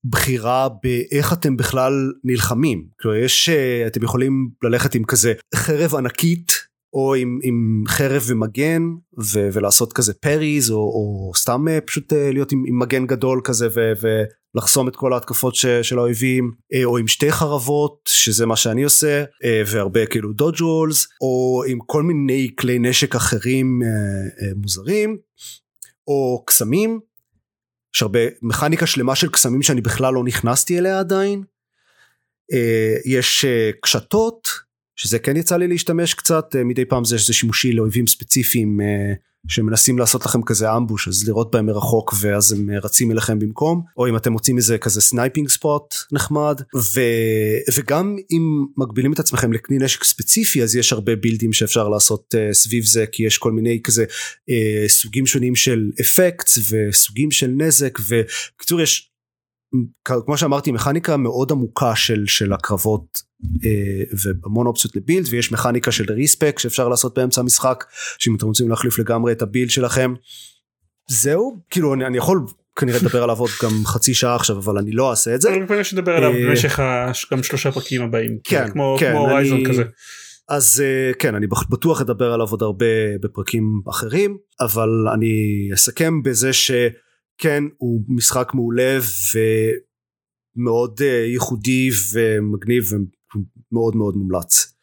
בחירה באיך אתם בכלל נלחמים. כלומר יש אתם יכולים ללכת עם כזה חרב ענקית או עם, עם חרב ומגן ו, ולעשות כזה פריז או, או סתם פשוט להיות עם, עם מגן גדול כזה ו, ולחסום את כל ההתקפות ש, של האויבים או עם שתי חרבות שזה מה שאני עושה והרבה כאילו דודג' רולס או עם כל מיני כלי נשק אחרים מוזרים או קסמים. יש הרבה מכניקה שלמה של קסמים שאני בכלל לא נכנסתי אליה עדיין. אה, יש אה, קשתות שזה כן יצא לי להשתמש קצת אה, מדי פעם זה, זה שימושי לאויבים ספציפיים שמנסים לעשות לכם כזה ambush אז לראות בהם מרחוק ואז הם רצים אליכם במקום. או אם אתם מוצאים איזה כזה sniping spot נחמד. ו, וגם אם מגבילים את עצמכם לכלי נשק ספציפי אז יש הרבה בילדים שאפשר לעשות סביב זה כי יש כל מיני כזה אה, סוגים שונים של effects וסוגים של נזק. ובקיצור יש כמו שאמרתי מכניקה מאוד עמוקה של של הקרבות אה, והמון אופציות לבילד ויש מכניקה של ריספק שאפשר לעשות באמצע המשחק שאם אתם רוצים להחליף לגמרי את הבילד שלכם זהו כאילו אני, אני יכול כנראה לדבר עליו עוד גם חצי שעה עכשיו אבל אני לא אעשה את זה. אני מקווה שתדבר עליו אה, במשך גם שלושה פרקים הבאים כן כמו כן, כמו אני- הורייזון כזה. אז אה, כן אני בטוח אדבר עליו עוד הרבה בפרקים אחרים אבל אני אסכם בזה שכן הוא משחק מעולה ומאוד אה, ייחודי ומגניב ומאוד מאוד מומלץ.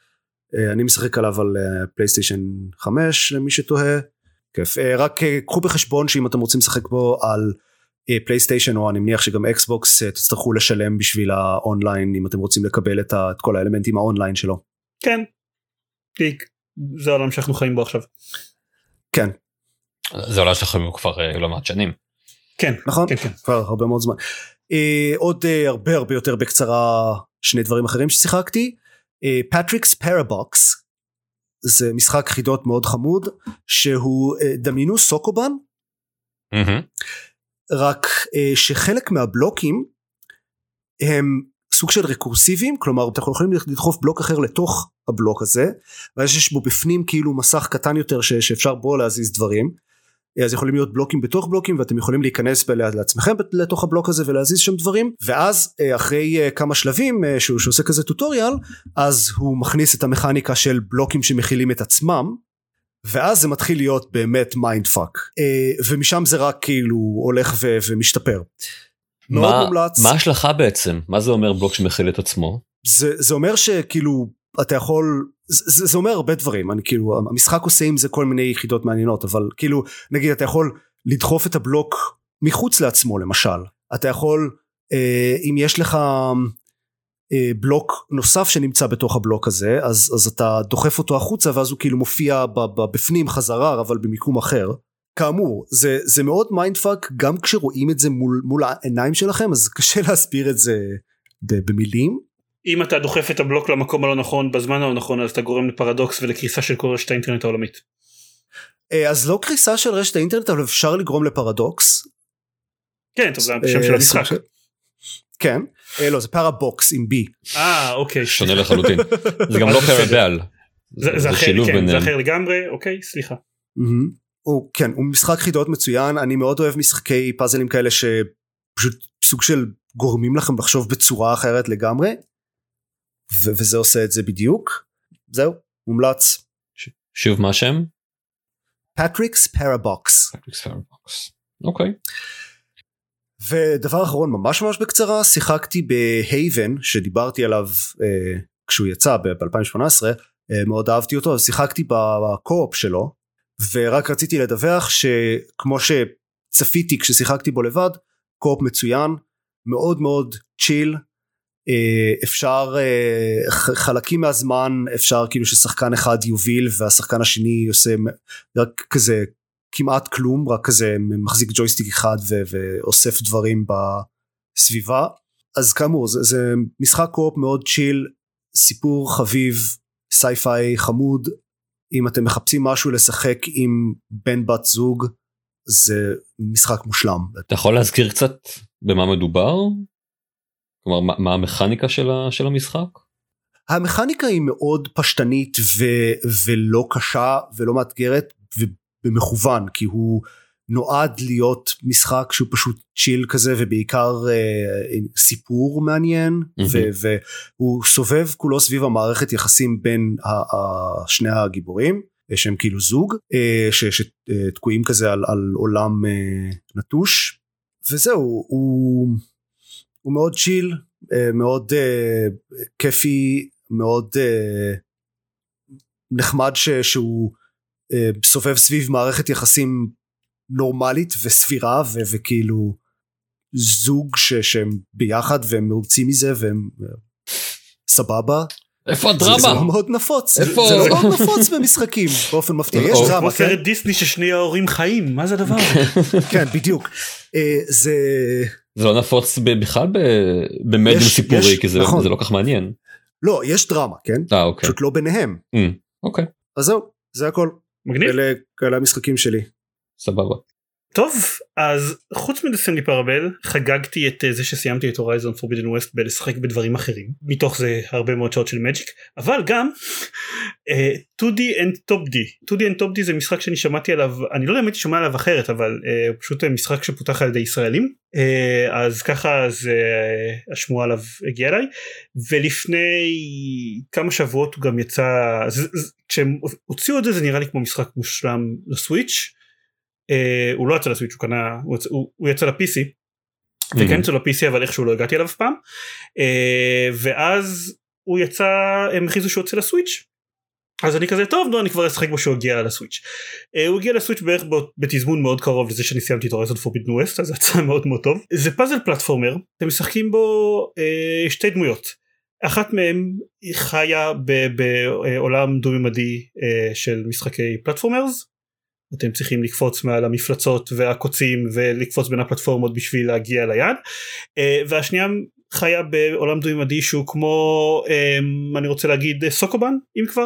אה, אני משחק עליו על אה, פלייסטיישן 5 למי שתוהה. כיף. אה, רק קחו בחשבון שאם אתם רוצים לשחק בו על פלייסטיישן או אני מניח שגם אקסבוקס תצטרכו לשלם בשביל האונליין אם אתם רוצים לקבל את, ה, את כל האלמנטים האונליין שלו. כן. כי זה העולם שאנחנו חיים בו עכשיו. כן זה העולם שלכם כבר אה, לא מעט שנים. כן נכון? כן כן. כבר הרבה מאוד זמן. עוד הרבה הרבה יותר בקצרה שני דברים אחרים ששיחקתי. Patrick's Parabox זה משחק חידות מאוד חמוד שהוא אה, דמיינו סוקובן מהמם. רק אה, שחלק מהבלוקים הם סוג של רקורסיביים כלומר אתם יכולים לדחוף בלוק אחר לתוך הבלוק הזה ואז יש בו בפנים כאילו מסך קטן יותר ש, שאפשר בו להזיז דברים אז יכולים להיות בלוקים בתוך בלוקים ואתם יכולים להיכנס לעצמכם לתוך הבלוק הזה ולהזיז שם דברים ואז אה, אחרי אה, כמה שלבים אה, שהוא שעושה כזה tutorial אז הוא מכניס את המכניקה של בלוקים שמכילים את עצמם ואז זה מתחיל להיות באמת mind fuck ומשם זה רק כאילו הולך ו- ומשתפר. מאוד מומלץ. מה ההשלכה בעצם? מה זה אומר בלוק שמכיל את עצמו? זה, זה אומר שכאילו אתה יכול זה, זה אומר הרבה דברים אני כאילו המשחק עושה עם זה כל מיני יחידות מעניינות אבל כאילו נגיד אתה יכול לדחוף את הבלוק מחוץ לעצמו למשל אתה יכול אה, אם יש לך אה, בלוק נוסף שנמצא בתוך הבלוק הזה אז אז אתה דוחף אותו החוצה ואז הוא כאילו מופיע בפנים חזרה אבל במיקום אחר. כאמור זה זה מאוד mindfuck גם כשרואים את זה מול מול העיניים שלכם אז קשה להסביר את זה במילים. אם אתה דוחף את הבלוק למקום הלא נכון בזמן הלא נכון אז אתה גורם לפרדוקס ולקריסה של כל רשת האינטרנט העולמית. אה, אז לא קריסה של רשת האינטרנט אבל אפשר לגרום לפרדוקס. כן טוב זה השם של המשחק. כן אה, לא זה Parabox עם B. אה אוקיי. שונה לחלוטין. זה גם לא פרבל. זה כן, זה אחר לגמרי אוקיי סליחה. הוא כן הוא משחק חידות מצוין אני מאוד אוהב משחקי פאזלים כאלה שפשוט סוג של גורמים לכם לחשוב בצורה אחרת לגמרי ו- וזה עושה את זה בדיוק זהו מומלץ. ש- שוב מה השם? Patrick's Parabox. אוקיי. ודבר אחרון ממש ממש בקצרה שיחקתי ב-Haven שדיברתי עליו אה, כשהוא יצא ב-2018 אה, מאוד אהבתי אותו אז שיחקתי בקו-אופ שלו ורק רציתי לדווח שכמו שצפיתי כששיחקתי בו לבד קו-אופ מצוין מאוד מאוד צ'יל אפשר אה, חלקים מהזמן אפשר כאילו ששחקן אחד יוביל והשחקן השני עושה רק כזה כמעט כלום רק כזה מחזיק ג'ויסטיק אחד ו- ואוסף דברים בסביבה אז כאמור זה, זה משחק co-op מאוד chill סיפור חביב sci-fi חמוד אם אתם מחפשים משהו לשחק עם בן בת זוג זה משחק מושלם. אתה יכול להזכיר קצת במה מדובר? כלומר מה, מה המכניקה של, ה, של המשחק? המכניקה היא מאוד פשטנית ו, ולא קשה ולא מאתגרת ובמכוון כי הוא נועד להיות משחק שהוא פשוט צ'יל כזה ובעיקר אה, סיפור מעניין mm-hmm. ו, והוא סובב כולו סביב המערכת יחסים בין ה, ה, שני הגיבורים שהם כאילו זוג אה, שתקועים כזה על, על עולם אה, נטוש וזהו הוא הוא מאוד צ'יל, אה, מאוד אה, כיפי, מאוד אה, נחמד ש, שהוא סובב סביב מערכת יחסים נורמלית וסבירה ו, וכאילו זוג ש, שהם ביחד והם מרוצים מזה והם סבבה. איפה הדרמה? זה, לא מאוד נפוץ, איפה? זה לא מאוד נפוץ במשחקים באופן מפתיע, יש דרמה. כמו סרט דיסני ששני ההורים חיים, מה זה הדבר הזה? כן בדיוק, זה זה לא נפוץ בכלל במדיום סיפורי כי זה, נכון. זה לא כך מעניין. לא יש דרמה כן 아, אה, אוקיי. פשוט לא ביניהם. Mm, אוקיי. אז זהו זה הכל. מגניב. אלה, אלה המשחקים שלי. סבבה. טוב אז חוץ מדסנלי פרבל חגגתי את אה, זה שסיימתי את הורייזון פורבידן ווסט בלשחק בדברים אחרים. מתוך זה הרבה מאוד שעות של מג'יק אבל גם uh, 2D and Top D. 2D and Top D זה משחק שאני שמעתי עליו אני לא יודע אם הייתי שומע עליו אחרת אבל uh, פשוט משחק שפותח על ידי ישראלים. אז ככה אז השמועה עליו הגיעה אליי. ולפני כמה שבועות הוא גם יצא כשהם הוציאו את זה זה נראה לי כמו משחק מושלם לסוויץ'. אה, הוא לא יצא לסוויץ' הוא קנה הוא, הוא, הוא יצא ל-PC וכן יצא ל-PC אבל איכשהו לא הגעתי אליו אף פעם. אה, ואז הוא יצא הם הכריזו שהוא יוצא לסוויץ' אז אני כזה טוב נו אני כבר אשחק בו שהוא הגיע לסוויץ' uh, הוא הגיע לסוויץ' בערך בתזמון מאוד קרוב לזה שאני סיימתי את הורייזון פורבידן ווסט אז זה יצא מאוד מאוד טוב. זה פאזל פלטפורמר אתם משחקים בו שתי דמויות. אחת מהן חיה בעולם דו ממדי uh, של משחקי פלטפורמרס אתם צריכים לקפוץ מעל המפלצות והקוצים ולקפוץ בין הפלטפורמות בשביל להגיע ליד uh, והשנייה חיה בעולם דו-ממדי שהוא כמו um, אני רוצה להגיד סוקובן אם כבר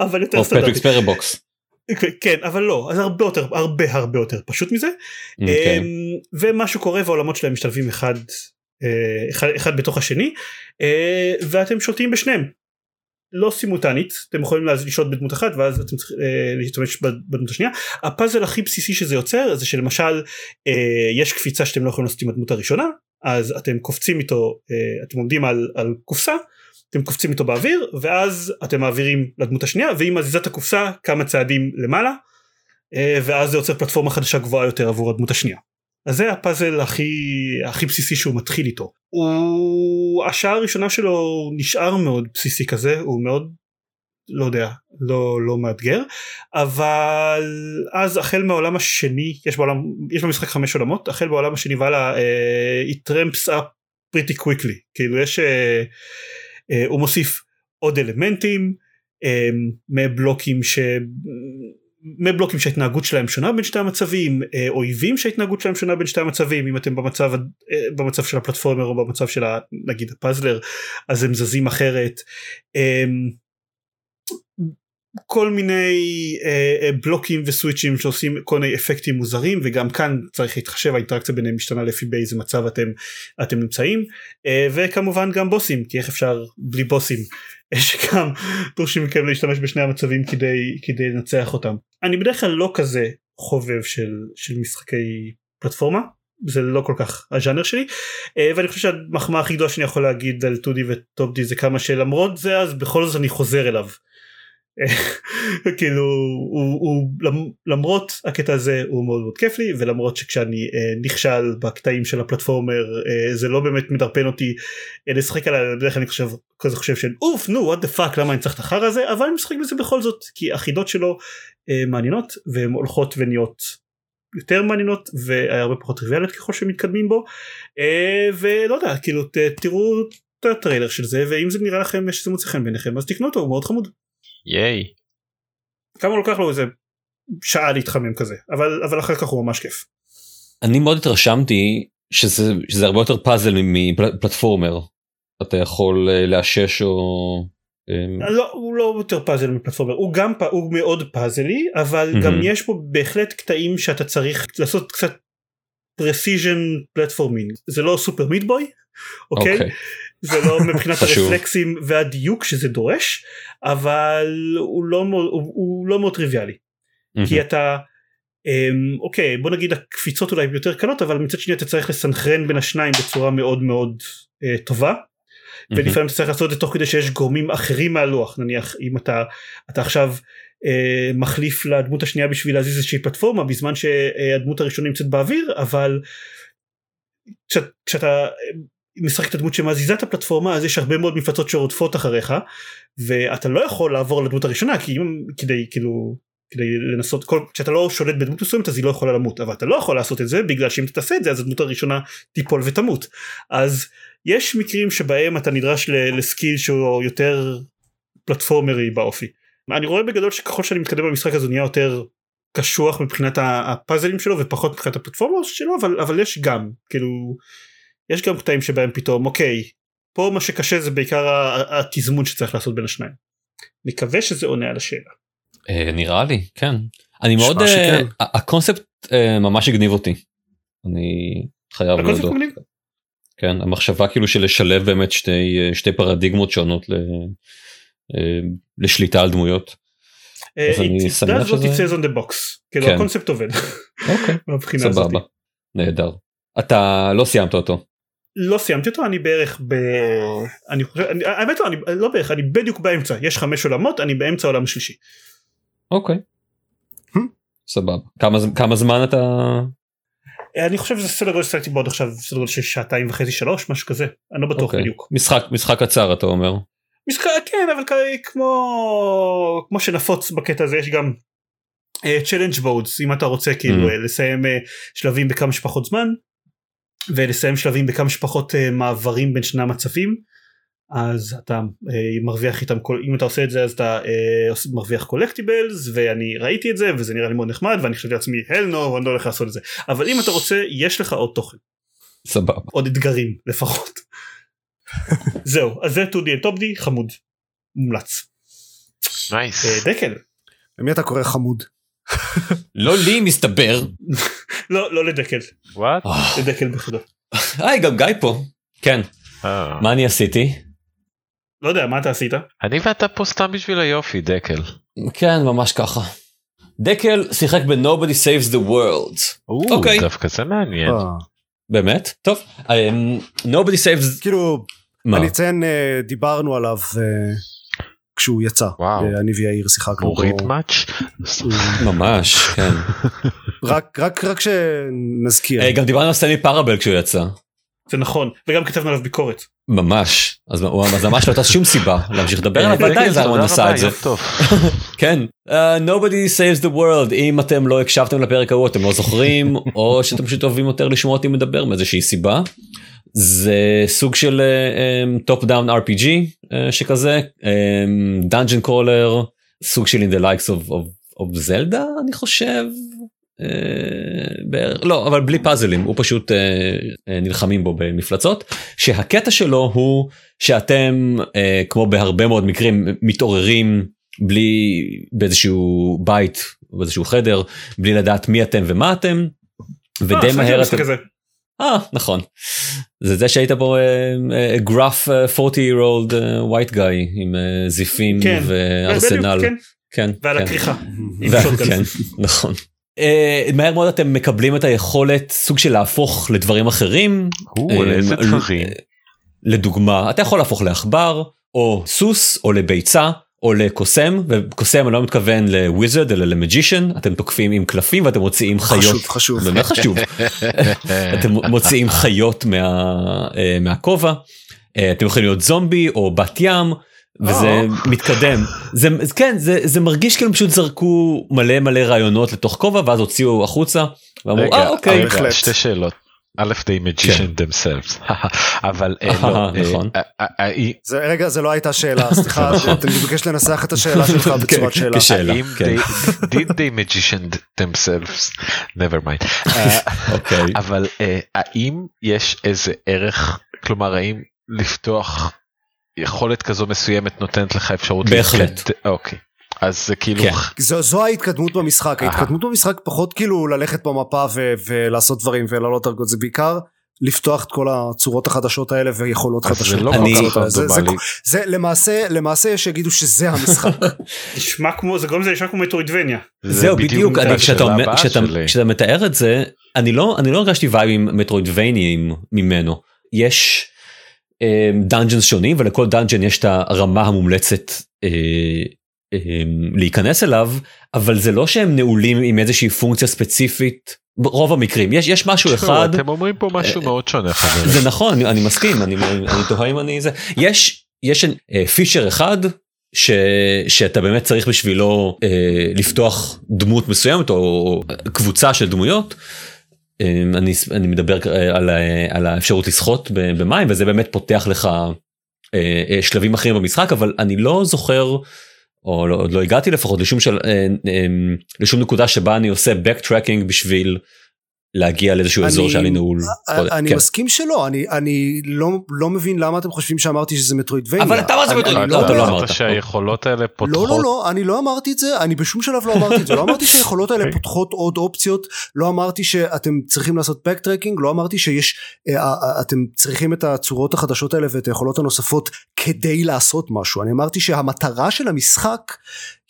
אבל יותר סטנדרטי. כן אבל לא אז הרבה יותר הרבה הרבה יותר פשוט מזה okay. אוקיי. um, ומה שקורה והעולמות שלהם משתלבים אחד uh, אחד, אחד בתוך השני uh, ואתם שולטים בשניהם לא סימולטנית אתם יכולים לשלוט בדמות אחת ואז אתם צריכים אה, להשתמש בדמות השנייה הפאזל הכי בסיסי שזה יוצר זה שלמשל אה, יש קפיצה שאתם לא יכולים לעשות עם הדמות הראשונה אז אתם קופצים איתו אה, אתם עומדים על, על קופסה אתם קופצים איתו באוויר ואז אתם מעבירים לדמות השנייה והיא מזיזה את הקופסה כמה צעדים למעלה אה, ואז זה יוצר פלטפורמה חדשה גבוהה יותר עבור הדמות השנייה. אז זה הפאזל הכי הכי בסיסי שהוא מתחיל איתו. הוא השעה הראשונה שלו נשאר מאוד בסיסי כזה הוא מאוד לא יודע לא לא מאתגר אבל אז החל מהעולם השני יש בעולם יש במשחק חמש עולמות החל בעולם השני והלאה uh, it ramps up pretty quickly כאילו יש אה, אה, הוא מוסיף עוד אלמנטים אה, מבלוקים ש... מבלוקים שההתנהגות שלהם שונה בין שתי המצבים אה, אויבים שההתנהגות שלהם שונה בין שתי המצבים אם אתם במצב אה, במצב של הפלטפורמר או במצב של ה, נגיד הפאזלר אז הם זזים אחרת. אה, כל מיני אה, בלוקים וסוויצ'ים שעושים כל מיני אפקטים מוזרים וגם כאן צריך להתחשב האינטראקציה ביניהם משתנה לפי באיזה מצב אתם אתם נמצאים. וכמובן גם בוסים כי איך אפשר בלי בוסים? שגם דורשים מכם להשתמש בשני המצבים כדי כדי לנצח אותם אני בדרך כלל לא כזה חובב של של משחקי פלטפורמה זה לא כל כך הז'אנר שלי אה, ואני חושב שהמחמאה הכי גדולה שאני יכול להגיד על 2D וטופ-D זה כמה שלמרות זה אז בכל זאת אני חוזר אליו. כאילו הוא, הוא למרות הקטע הזה הוא מאוד מאוד כיף לי ולמרות שכשאני אה, נכשל בקטעים של הפלטפורמר אה, זה לא באמת מדרפן אותי אה, לשחק עליי בדרך אני חושב כזה חושב של אוף נו what the fuck למה אני צריך את החרא הזה אבל אני משחק בזה בכל זאת כי החידות שלו אה, מעניינות והן הולכות ונהיות יותר מעניינות והרבה פחות טריוויאליות ככל שמתקדמים בו אה, ולא יודע כאילו ת, תראו את הטריילר של זה ואם זה נראה לכם שזה מוצא חן בעיניכם אז תקנו אותו הוא מאוד חמוד. ייי. כמה לוקח לו איזה שעה להתחמם כזה אבל אבל אחר כך הוא ממש כיף. אני מאוד התרשמתי שזה, שזה הרבה יותר פאזל מ platformer. אתה יכול אה, לאשש או... אה, לא הוא לא יותר פאזל מ platformer הוא גם הוא מאוד פאזלי אבל mm-hmm. גם יש פה בהחלט קטעים שאתה צריך לעשות קצת precision platforming זה לא Super Meat Boy אוקיי. Okay. זה לא מבחינת הרפלקסים והדיוק שזה דורש אבל הוא לא הוא, הוא לא מאוד טריוויאלי mm-hmm. כי אתה אמ, אוקיי בוא נגיד הקפיצות אולי יותר קלות אבל מצד שני אתה צריך לסנכרן בין השניים בצורה מאוד מאוד אה, טובה. ולפעמים אתה צריך לעשות את זה תוך כדי שיש גורמים אחרים מהלוח נניח אם אתה אתה עכשיו אה, מחליף לדמות השנייה בשביל להזיז איזושהי פלטפורמה בזמן שהדמות הראשונה נמצאת באוויר אבל כשאתה משחק את הדמות שמזיזה את הפלטפורמה אז יש הרבה מאוד מפלצות שרודפות אחריך ואתה לא יכול לעבור לדמות הראשונה כי אם כדי כאילו כדי לנסות כל כשאתה לא שולט בדמות מסוימת אז היא לא יכולה למות אבל אתה לא יכול לעשות את זה בגלל שאם אתה תעשה את זה אז הדמות הראשונה תיפול ותמות אז יש מקרים שבהם אתה נדרש לסקיל שהוא יותר פלטפורמרי באופי. אני רואה בגדול שככל שאני מתקדם במשחק הזה נהיה יותר קשוח מבחינת הפאזלים שלו ופחות מבחינת הפלטפורמה שלו אבל אבל יש גם כאילו יש גם קטעים שבהם פתאום אוקיי פה מה שקשה זה בעיקר התזמון שצריך לעשות בין השניים. מקווה שזה עונה על השאלה. אה, נראה לי כן אני מאוד אה, הקונספט אה, ממש הגניב אותי. אני חייב להודות. כן המחשבה כאילו של לשלב באמת שתי שתי פרדיגמות שונות ל, לשליטה על דמויות. אז אני שמח שזה... כאילו כן. הקונספט עובד. אוקיי. סבבה. נהדר. אתה לא סיימת אותו. לא סיימתי אותו אני בערך ב... אני חושב, אני, האמת לא, אני לא בערך, אני בדיוק באמצע, יש חמש עולמות, אני באמצע העולם השלישי. אוקיי. Hmm? סבבה. כמה, כמה זמן אתה... אני חושב שזה סדר גודל ששחקתי בעוד עכשיו סדר גודל של שעתיים וחצי שלוש משהו כזה אני לא בטוח okay. אוקיי. בדיוק. משחק משחק קצר אתה אומר. משחק כן אבל כמו כמו שנפוץ בקטע הזה יש גם challenge אה, modes אם אתה רוצה כאילו mm. לסיים אה, שלבים בכמה שפחות זמן ולסיים שלבים בכמה שפחות אה, מעברים בין שני המצבים אז אתה אה, מרוויח איתם כל אם אתה עושה את זה אז אתה אה, מרוויח collectibles ואני ראיתי את זה וזה נראה לי מאוד נחמד ואני חשבתי לעצמי hell no אני לא הולך לעשות את זה אבל אם אתה רוצה יש לך עוד תוכן. סבבה. עוד אתגרים לפחות. זהו אז זה Toodee Topdee חמוד מומלץ. Nice. Nice. דקל. למי אתה קורא חמוד? לא לי מסתבר. לא לא לדקל. What? לדקל בכלל. היי גם גיא פה. כן. אה. מה אני עשיתי? לא יודע מה אתה עשית? אני ואתה פה סתם בשביל היופי דקל. כן ממש ככה. דקל שיחק ב-Nobody Saves the World. אוקיי. דווקא זה מעניין. אה. באמת? טוב. אמ, Nobody Saves... כאילו, אני אציין דיברנו עליו כשהוא יצא. וואו. אני ויאיר שיחקנו בו. ריד מאץ'? ממש, כן. רק, רק, רק שנזכיר. אה, גם דיברנו על סטני פאראבל כשהוא יצא. זה נכון, וגם כתבנו עליו ביקורת. ממש, אז ממש לא הייתה שום סיבה להמשיך לדבר עליו, ועדיין זרמן עשה את זה. כן, uh, nobody saves the world, אם אתם לא הקשבתם לפרק ההוא אתם לא זוכרים, או שאתם פשוט אוהבים יותר לשמוע אותי מדבר מאיזושהי סיבה. זה סוג של top down RPG אה, שכזה dungeon um, crawler סוג של in the likes of, of, of Zelda אני חושב. אה, בערך, לא אבל בלי פאזלים הוא פשוט אה, אה, נלחמים בו במפלצות שהקטע שלו הוא שאתם אה, כמו בהרבה מאוד מקרים מתעוררים בלי באיזשהו בית באיזשהו חדר בלי לדעת מי אתם ומה אתם. ודי מהר אתם... אה נכון זה זה שהיית פה גרף 40 year old white guy עם uh, זיפים כן, וארסנל. כן. כן. ועל כן. הכריכה. כן, נכון. Uh, מהר מאוד אתם מקבלים את היכולת סוג של להפוך לדברים אחרים. או, לאיזה דברים? לדוגמה אתה יכול להפוך לעכבר או סוס או לביצה או לקוסם וקוסם אני לא מתכוון לוויזרד אלא למג'ישן אתם תוקפים עם קלפים ואתם מוציאים חיות. חשוב. חשוב באמת חשוב. אתם מוציאים חיות מה, אה, מהכובע. אה, אתם יכולים להיות זומבי או בת ים וזה מתקדם. זה כן זה זה מרגיש כאילו פשוט זרקו מלא מלא רעיונות לתוך כובע ואז הוציאו החוצה ואמרו רגע, אה אוקיי. רגע. שתי שאלות. א' they magician themselves אבל אה, לא, אה, אה, נכון. אה, אה, אה, זה רגע זה לא הייתה שאלה סליחה אני מבקש לנסח את השאלה שלך בצורת כן, שאלה. כשאלה, האם כן. they- did they magician themselves never mind אוקיי אבל אה, האם יש איזה ערך כלומר האם לפתוח יכולת כזו מסוימת נותנת לך אפשרות בהחלט. אוקיי אז זה כאילו כן. זו, זו ההתקדמות במשחק אהה. ההתקדמות במשחק פחות כאילו ללכת במפה ו- ולעשות דברים ולעלות דרגות זה בעיקר לפתוח את כל הצורות החדשות האלה ויכולות אז זה חדשות. לא אני- זה, זה, רנדומלי. זה למעשה למעשה יש שיגידו שזה המשחק נשמע כמו זה גורם לזה נשמע כמו Metroidvania. זה זהו בדיוק אני כשאתה כשאתה שלי. כשאתה מתאר את זה אני לא אני לא הרגשתי וייבים מטרוידבניים ממנו יש dungeons שונים ולכל dungeon יש את הרמה המומלצת אה, אה, להיכנס אליו אבל זה לא שהם נעולים עם איזושהי פונקציה ספציפית ברוב המקרים יש יש משהו תשמעו, אחד אתם אומרים פה משהו מאוד שונה חברים. זה נכון אני, אני מסכים אני, אני תוהה אם אני זה יש יש אה, פיצ'ר אחד ש, שאתה באמת צריך בשבילו אה, לפתוח דמות מסוימת או, או קבוצה של דמויות. אה, אני, אני מדבר אה, על, על האפשרות לשחות במים וזה באמת פותח לך אה, אה, שלבים אחרים במשחק אבל אני לא זוכר או לא, עוד לא הגעתי לפחות לשום של, אה, אה, לשום נקודה שבה אני עושה backtracking בשביל להגיע לאיזשהו אני- אזור שהיה לי נעול. אני כן. מסכים שלא אני אני לא לא מבין למה אתם חושבים שאמרתי שזה מטרוידבניה. אבל אתה אמרת אני- מטרוידבניה. אני לא, אתה לא אמרת. שהיכולות האלה פותחות. לא לא לא אני לא אמרתי את זה אני בשום שלב לא אמרתי את זה לא אמרתי שהיכולות האלה אוקיי. פותחות עוד אופציות לא אמרתי שאתם צריכים לעשות backtracking לא אמרתי שיש אה, אה, אתם צריכים את הצורות החדשות האלה ואת היכולות הנוספות כדי לעשות משהו אני אמרתי שהמטרה של המשחק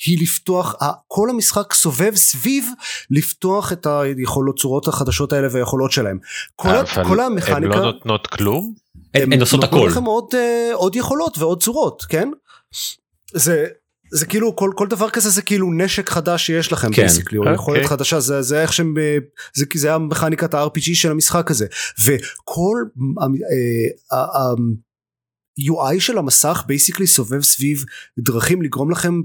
היא לפתוח כל המשחק סובב סביב לפתוח את היכולות צורות החדשות האלה והיכולות שלהם כל, אבל כל הן המכניקה לא נותנות כלום? הן הן עושות נותנו הכל. לכם עוד, אה, עוד יכולות ועוד צורות כן זה זה כאילו כל כל דבר כזה זה כאילו נשק חדש שיש לכם כן. basically, או אוקיי. יכולת חדשה זה זה איך שהם אה, זה כי זה היה מכניקת ה-RPG של המשחק הזה וכל אה, ה-UI של המסך basically סובב סביב דרכים לגרום לכם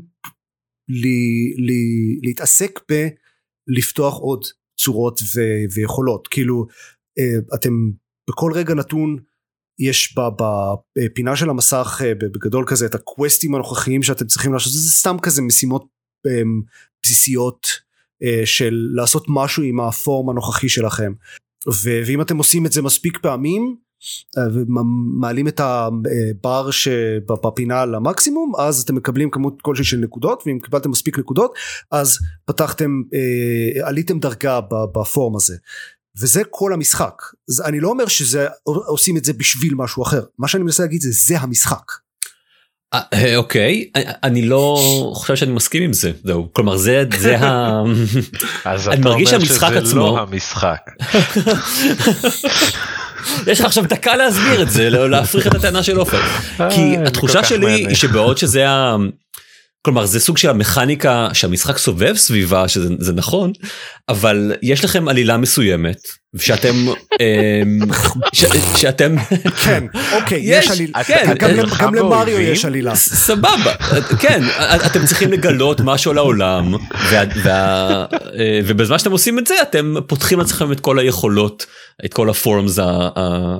להתעסק בלפתוח עוד צורות ו- ויכולות. כאילו אה, אתם בכל רגע נתון יש בפינה של המסך אה, בגדול כזה את הקווסטים הנוכחיים שאתם צריכים לעשות. זה סתם כזה משימות אה, בסיסיות אה, של לעשות משהו עם הפורם הנוכחי שלכם. ואם אתם עושים את זה מספיק פעמים אה, ומעלים את הבר שבפינה למקסימום אז אתם מקבלים כמות כלשהי של נקודות ואם קיבלתם מספיק נקודות אז פתחתם אה, עליתם דרגה בפורם הזה. וזה כל המשחק. אז אני לא אומר שזה עושים את זה בשביל משהו אחר. מה שאני מנסה להגיד זה זה המשחק. אה, אה, אוקיי. אני- לא חושב שאני מסכים עם זה זהו. כלומר זה זה ה... אז אני אתה מרגיש אומר שהמשחק שזה עצמו- לא המשחק. יש לך עכשיו דקה להסביר את זה לא להפריך את הטענה של עופר כי אה, התחושה שלי. היא שבעוד שזה ה... כלומר זה סוג של המכניקה שהמשחק סובב סביבה שזה זה נכון אבל יש לכם עלילה מסוימת שאתם אמ, שאתם כן אוקיי יש, עלילה. כן, גם למ- גם למריו יש עלילה. סבבה. כן אתם צריכים לגלות משהו על העולם וה, וה, אה, ובזמן שאתם עושים את זה אתם פותחים לעצמכם את כל היכולות את כל הפורמס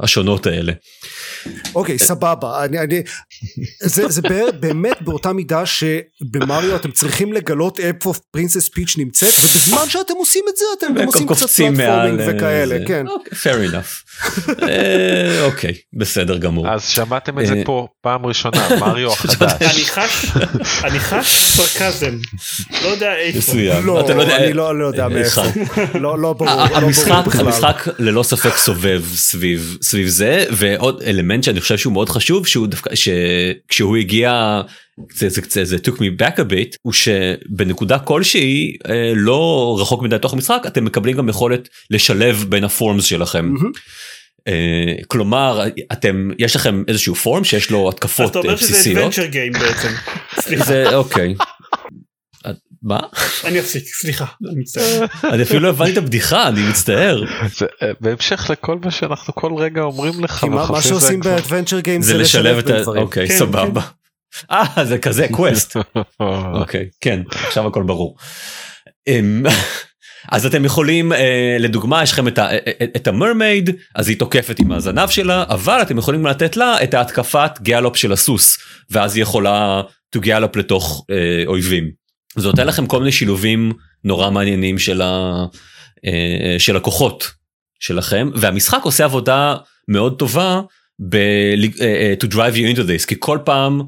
השונות האלה. אוקיי סבבה אני אני זה זה בא- באמת באותה מידה שבמריו אתם צריכים לגלות איפה פרינסס פיץ' נמצאת ובזמן שאתם עושים את זה אתם גם עושים קצת פלטפורמינג אה, וכאלה זה. כן אוקיי, fair enough. אה, אוקיי בסדר גמור. אז שמעתם את זה אה, פה פעם ראשונה מריו החדש. אני חש סרקזם לא יודע איפה מסוים. לא אתה יודע- אני לא לא יודע מאיפה. לא לא ברור לא המשחק בכלל. המשחק ללא ספק סובב סביב זה ועוד אלמנט שאני חושב שהוא מאוד חשוב שהוא דווקא שכשהוא הגיע זה זה זה זה took me back a bit הוא שבנקודה כלשהי אה, לא רחוק מדי תוך המשחק אתם מקבלים גם יכולת לשלב בין הפורמס שלכם. מהמם. אה, כלומר אתם יש לכם איזשהו פורם שיש לו התקפות אתה אה, אומר שזה בסיסיות. adventure game בעצם סליחה זה אוקיי. אה, מה? אני אפסיק סליחה אני מצטער אני אפילו לא הבנתי את הבדיחה אני מצטער. אה, בהמשך לכל מה שאנחנו כל רגע אומרים לך. מה- שעושים ב adventure game זה לשלב את בין ה... דברים. אוקיי כן, סבבה. אה זה כזה quest. אוקיי כן עכשיו הכל ברור. אמ, אז אתם יכולים אה, לדוגמה יש לכם את, ה, את ה mermaid אז היא תוקפת עם הזנב שלה אבל אתם יכולים לתת לה את ההתקפת gallop של הסוס ואז היא יכולה to גאלופ לתוך אה, אויבים. זה נותן לכם כל מיני שילובים נורא מעניינים של, ה, אה, של הכוחות שלכם והמשחק עושה עבודה מאוד טובה ב- אה, to drive you into this כי כל פעם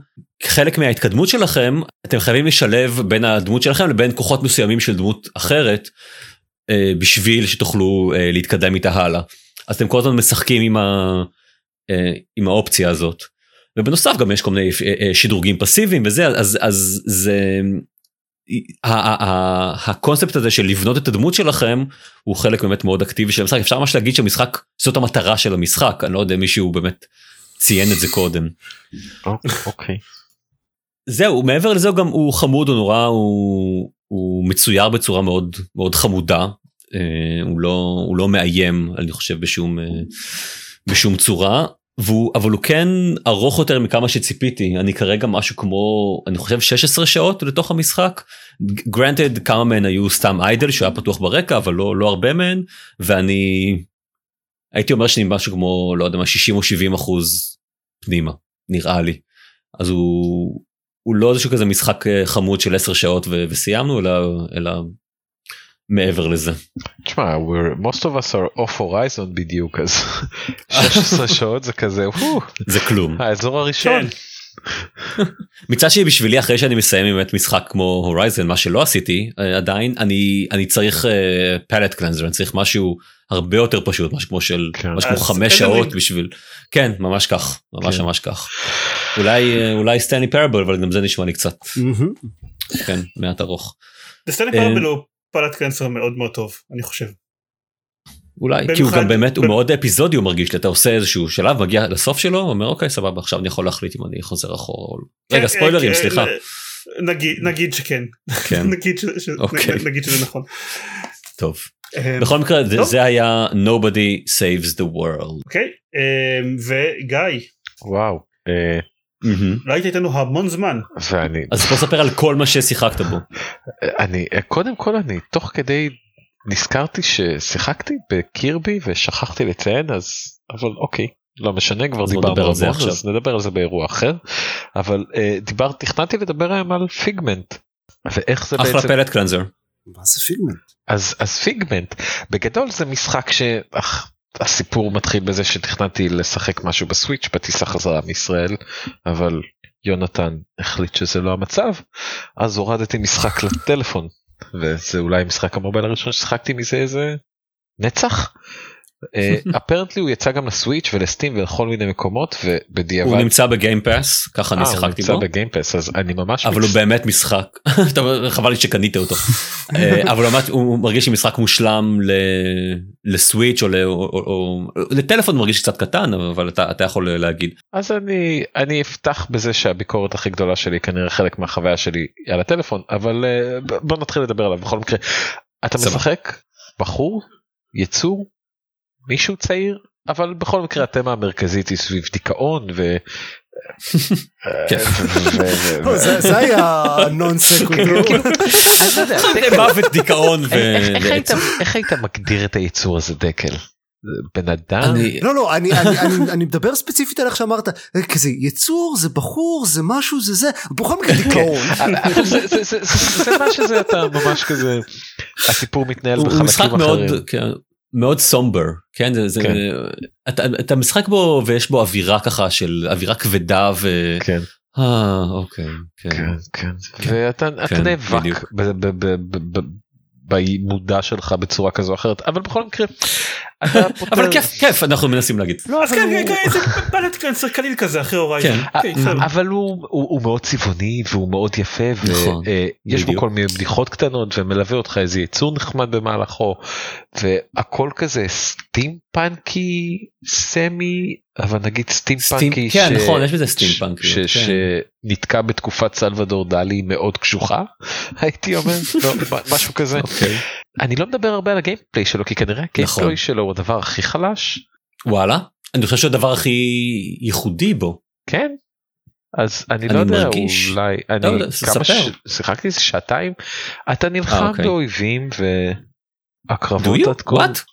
חלק מההתקדמות שלכם אתם חייבים לשלב בין הדמות שלכם לבין כוחות מסוימים של דמות אחרת אה, בשביל שתוכלו אה, להתקדם איתה הלאה. אז אתם כל הזמן משחקים עם, ה, אה, עם האופציה הזאת. ובנוסף גם יש כל מיני אה, אה, שדרוגים פסיביים וזה אז אז זה הקונספט הזה של לבנות את הדמות שלכם הוא חלק באמת מאוד אקטיבי של המשחק אפשר ממש להגיד שהמשחק זאת המטרה של המשחק אני לא יודע אם מישהו באמת ציין את זה קודם. אוקיי. זהו מעבר לזה גם הוא חמוד הוא נורא הוא, הוא מצויר בצורה מאוד מאוד חמודה אה, הוא לא הוא לא מאיים אני חושב בשום אה, בשום צורה והוא אבל הוא כן ארוך יותר מכמה שציפיתי. אני כרגע משהו כמו אני חושב 16 שעות לתוך המשחק. גרנטד כמה מהן היו סתם איידל שהיה פתוח ברקע אבל לא לא הרבה מהן. ואני הייתי אומר שאני משהו כמו לא יודע מה 60 או 70 אחוז פנימה נראה לי. אז הוא הוא לא איזשהו כזה משחק אה, חמוד של 10 שעות ו- וסיימנו אלא אלא מעבר לזה. תשמע, we're- most of us are off horizon בדיוק אז 16 שעות זה כזה זה כלום. האזור הראשון. כן. מצד שני בשבילי אחרי שאני מסיים באמת משחק כמו הורייזן מה שלא עשיתי אה, עדיין אני אני צריך פלט קלנזר אני צריך משהו הרבה יותר פשוט משהו כמו של כן. משהו כמו חמש שעות בשביל כן ממש כך ממש כן. ממש כך. אולי אה, אולי סטנלי פרבל אבל גם זה נשמע לי קצת. כן מעט ארוך. סטנלי אה, פרבל הוא פלט קנסר מאוד מאוד טוב אני חושב. אולי כי הוא גם באמת הוא מאוד אפיזודי הוא מרגיש לי אתה עושה איזשהו שלב מגיע לסוף שלו אומר אוקיי סבבה עכשיו אני יכול להחליט אם אני חוזר אחורה או לא. רגע כן, ספוילרים אה, סליחה. אה, נגיד נגיד שכן כן נגיד ש- ש- אוקיי. נגיד שזה נכון. טוב אה, בכל מקרה. זה היה nobody saves the world. אוקיי אה, וגיא וואו. לא היית איתנו המון זמן ואני אז בוא ספר על כל מה ששיחקת בו. אני קודם כל אני תוך כדי נזכרתי ששיחקתי ב Kirby ושכחתי לציין אז אבל אוקיי לא משנה כבר דיברנו על זה עכשיו. אז נדבר על זה באירוע אחר אבל אה, דיבר תכננתי לדבר היום על Figment ואיך זה אחלה בעצם palate cleanser. מה זה Figment? אז אז Figment בגדול זה משחק שהסיפור מתחיל בזה שתכננתי לשחק משהו בסוויץ' בטיסה חזרה מישראל אבל יונתן החליט שזה לא המצב אז הורדתי משחק לטלפון וזה אולי משחק המובייל הראשון ששיחקתי מזה איזה נצח. אפרנטלי הוא יצא גם לסוויץ' ולסטים ולכל מיני מקומות ובדיעבד הוא נמצא בגיים פאס ככה אני אה, שיחקתי בו. בגיימפס אז אני ממש אבל הוא באמת משחק חבל לי שקנית אותו אה, אבל הוא מרגיש לי משחק מושלם לסוויץ' או לטלפון מרגיש קצת קטן אבל אתה יכול להגיד אז אני אני אפתח בזה שהביקורת הכי גדולה שלי כנראה חלק מהחוויה שלי על הטלפון אבל אה, בוא נתחיל לדבר עליו בכל מקרה אתה. משחק בחור יצור מישהו צעיר אבל בכל מקרה התמה המרכזית היא סביב דיכאון ו... כן. ו- לא, זה היה נון סקונדור. כאילו, אני לא מוות דיכאון איך- היית- מגדיר את היצור הזה דקל? בן אדם? לא לא אני אני אני אני מדבר ספציפית על איך שאמרת אה, כזה יצור זה בחור זה משהו זה זה בכל מקרה דיכאון. אבל זה- מה שזה אתה ממש כזה הסיפור מתנהל בחלקים אחרים. כן, מאוד סומבר כן זה זה כן. אתה אתה משחק בו ויש בו אווירה ככה של אווירה כבדה ו... כן אה אוקיי כן. כן כן ואתה אתה כן, נאבק בדיוק. ב- ב- ב- ב- ב- במודע שלך בצורה כזו או אחרת אבל בכל מקרה. אבל כיף כיף אנחנו מנסים להגיד. לא, אז אבל כן, כן, כן, זה פלט קלנסר קליל כזה אחרי הורייזן. כן. כן, בסדר. אבל הוא, מאוד צבעוני והוא מאוד יפה נכון, ויש בו. כל מיני בדיחות קטנות ומלווה אותך איזה יצור נחמד במהלכו והכל כזה סטימפנקי סמי אבל נגיד סטים- כן, נכון, יש בזה כן. שנתקע בתקופת סלוודור דלי מאוד קשוחה הייתי אומר לא, משהו כזה אוקיי. אני לא מדבר הרבה על הגיימפליי שלו כי כנראה נכון. הגיימפליי שלו הוא הדבר הכי חלש וואלה אני חושב שהדבר הכי ייחודי בו כן. אז אני אני לא יודע מרגיש. אולי לא אני יודע, כמה. ש... שיחקתי איזה שעתיים אתה נלחם אה, אוקיי. באויבים והקרבות? עד כה?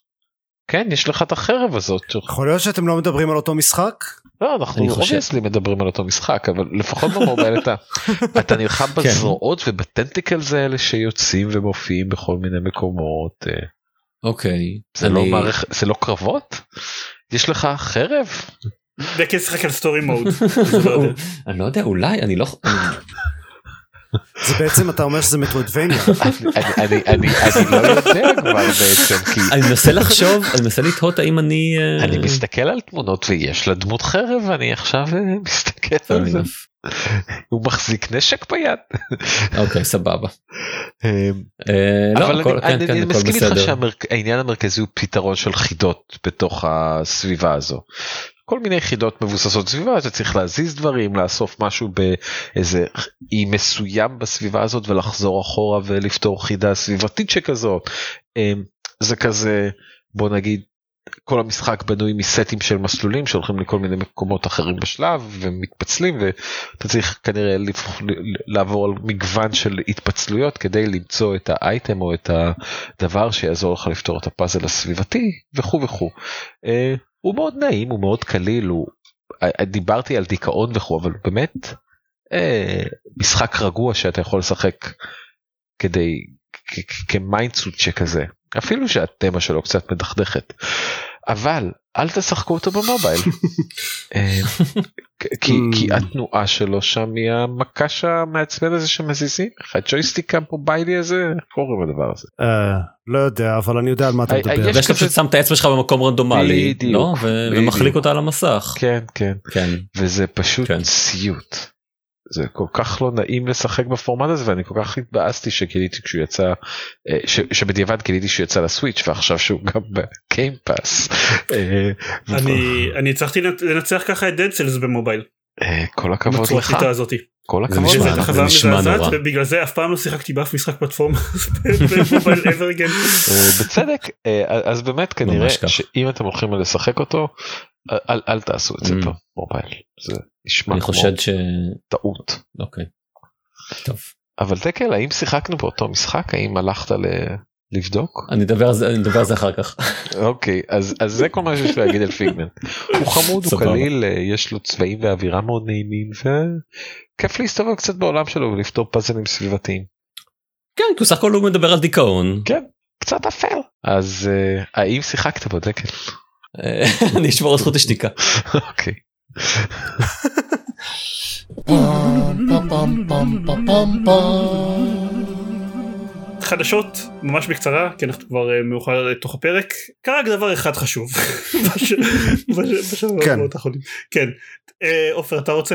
כן יש לך את החרב הזאת יכול להיות שאתם לא מדברים על אותו משחק? לא אנחנו. obviously מדברים על אותו משחק אבל לפחות ב mobile אתה אתה נלחם כן. בזרועות וב tentacles האלה שיוצאים ומופיעים בכל מיני מקומות אה, אוקיי. זה לא אני- מערכת זה לא קרבות יש לך חרב דקל שיחק על story mode. לא אני לא יודע אולי אני לא זה בעצם אתה אומר שזה מטרודבניה. אני אני אני אני לא יודע כבר בעצם כי אני מנסה לחשוב אני מנסה לתהות האם אני אה, אני מסתכל על תמונות ויש לה דמות חרב ואני עכשיו אה, מסתכל על זה הוא מחזיק נשק ביד. אוקיי סבבה. אה, אה, לא, אבל אני- כן, כן, מסכים איתך. שהעניין המרכזי הוא פתרון של חידות בתוך הסביבה הזו. כל מיני יחידות מבוססות סביבה אתה צריך להזיז דברים לאסוף משהו באיזה אי מסוים בסביבה הזאת ולחזור אחורה ולפתור חידה סביבתית שכזאת. אה, זה כזה בוא נגיד כל המשחק בנוי מסטים של מסלולים שהולכים לכל מיני מקומות אחרים בשלב ומתפצלים ואתה צריך כנראה לעבור על מגוון של התפצלויות כדי למצוא את האייטם או את הדבר שיעזור לך לפתור את הפאזל הסביבתי וכו' וכו'. אה, הוא מאוד נעים הוא מאוד קליל הוא אה, דיברתי על דיכאון וכו' אבל באמת אה, משחק רגוע שאתה יכול לשחק כדי כמיינדסוט שכזה. אפילו שהתמה שלו קצת מדכדכת אבל אל תשחקו אותו במובייל אה, כי, כי התנועה שלו שם היא המקש המעצבן הזה שמזיזים לך הג'ויסטיק המוביילי הזה איך קוראים לדבר הזה אה, לא יודע אבל אני יודע על מה אתה אה, מדבר. יש כזה- פשוט שם את האצבע שלך במקום רנדומלי בדיוק, לא? ו- בדיוק. ומחליק אותה על המסך. כן כן כן. וזה פשוט כן. סיוט. זה כל כך לא נעים לשחק בפורמט הזה ואני כל כך התבאסתי שגיליתי כשהוא יצא אה, ש, שבדיעבד גיליתי שהוא יצא לסוויץ' ועכשיו שהוא גם בקיימפאס. אה, אני אני הצלחתי לנצ- לנצח ככה את דד סלס במובייל. אה, כל הכבוד לך. כל זה הכבוד חוויה נשמע נורא. ובגלל זה אף פעם לא שיחקתי באף משחק פלטפורמה במובייל בצדק אז באמת כנראה. שאם אתם הולכים לשחק אותו אל- אל, תעשו את זה Mm. במובייל זה נשמע אני חושד ש... טעות. אוקיי. טוב. אבל דקל האם שיחקנו באותו משחק האם הלכת ל... לבדוק אני אדבר על זה אני אדבר על זה אחר כך. אוקיי אז אז זה כל מה שיש לי להגיד על פיגמנט. הוא חמוד הוא. קליל אה, יש לו צבעים ואווירה מאוד נעימים וכיף להסתובב קצת בעולם שלו ולפתור פאזלים סביבתיים. כן כי הוא סך הכל הוא מדבר על דיכאון. כן קצת אפל. אז אה, האם שיחקת בו דקל? אה, אני אשמור על זכות השתיקה. אוקיי. חדשות ממש בקצרה כי אנחנו כבר אה, מאוחר לתוך הפרק קרה רק דבר אחד חשוב בש- בש- בשבועות כן. האחרונים. כן אה, עופר אתה רוצה?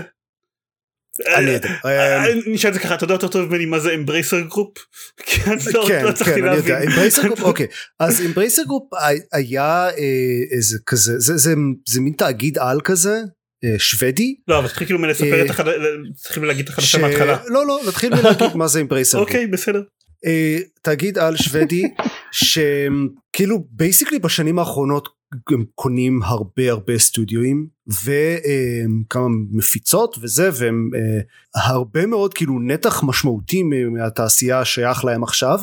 אני אה, יודע. אה, אה, נשאל את זה ככה אתה יודע יותר טוב ממני מה זה Embracer Group? לא כן, לא כן, אני יודע. Embracer Group, אוקיי. אז Embracer Group היה אה, איזה כזה, זה- זה זה מין תאגיד על כזה, אה, שוודי. לא אבל תתחיל כאילו מלספר אה, את החד... את החדשה מההתחלה. לא, לא, נתחיל מלהגיד מה זה Embracer Group. אוקיי בסדר. אה, תאגיד על שוודי שכאילו basically בשנים האחרונות הם קונים הרבה הרבה סטודיואים וכמה מפיצות וזה והם אה, הרבה מאוד כאילו נתח משמעותי מהתעשייה שייך להם עכשיו.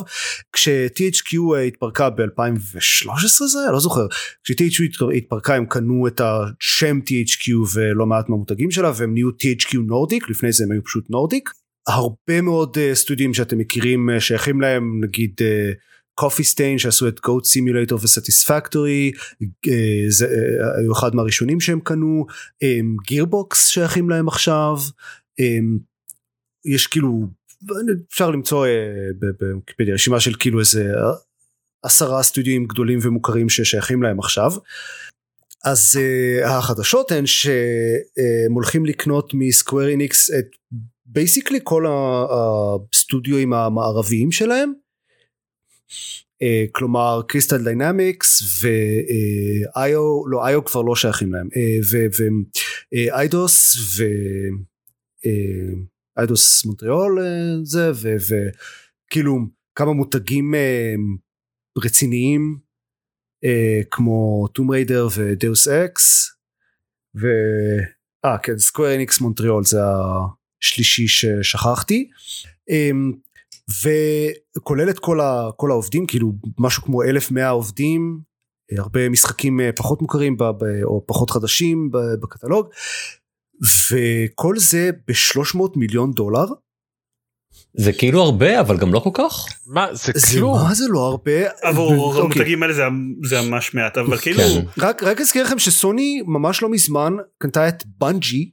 כש-THQ התפרקה ב-2013 זה לא זוכר. כש-THQ התפרקה הם קנו את השם THQ ולא מעט מהמותגים שלה והם נהיו THQ Nordic לפני זה הם היו פשוט Nordic הרבה מאוד סטודיו שאתם מכירים שייכים להם נגיד Coffee Stain שעשו את Goat Simulator ו Satisfactory זה היו אחד מהראשונים שהם קנו Gearbox שייכים להם עכשיו יש כאילו אפשר למצוא בוויקיפדיה רשימה של כאילו איזה עשרה סטודיו גדולים ומוכרים ששייכים להם עכשיו. אז uh, החדשות הן שהם הולכים לקנות מ Square Enix את basically כל הסטודיואים המערביים שלהם כלומר Crystal Dynamics ו IO לא IO כבר לא שייכים להם ו Eidos ו Eidos Montreal זה וכאילו כמה מותגים uh, רציניים uh, כמו Tomb Raider ו Deus Ex. אה כן סקוויר אניקס מונטריאול זה השלישי ששכחתי וכולל את כל, ה, כל העובדים כאילו משהו כמו 1100 עובדים הרבה משחקים פחות מוכרים ב, ב, או פחות חדשים בקטלוג וכל זה ב-300 מיליון דולר. זה כאילו הרבה אבל גם לא כל כך. מה זה זה כלום. מה זה לא הרבה עבור אוקיי. המותגים האלה זה- זה ממש מעט אבל כאילו כן. רק רק אזכיר לכם שסוני ממש לא מזמן קנתה את בנג'י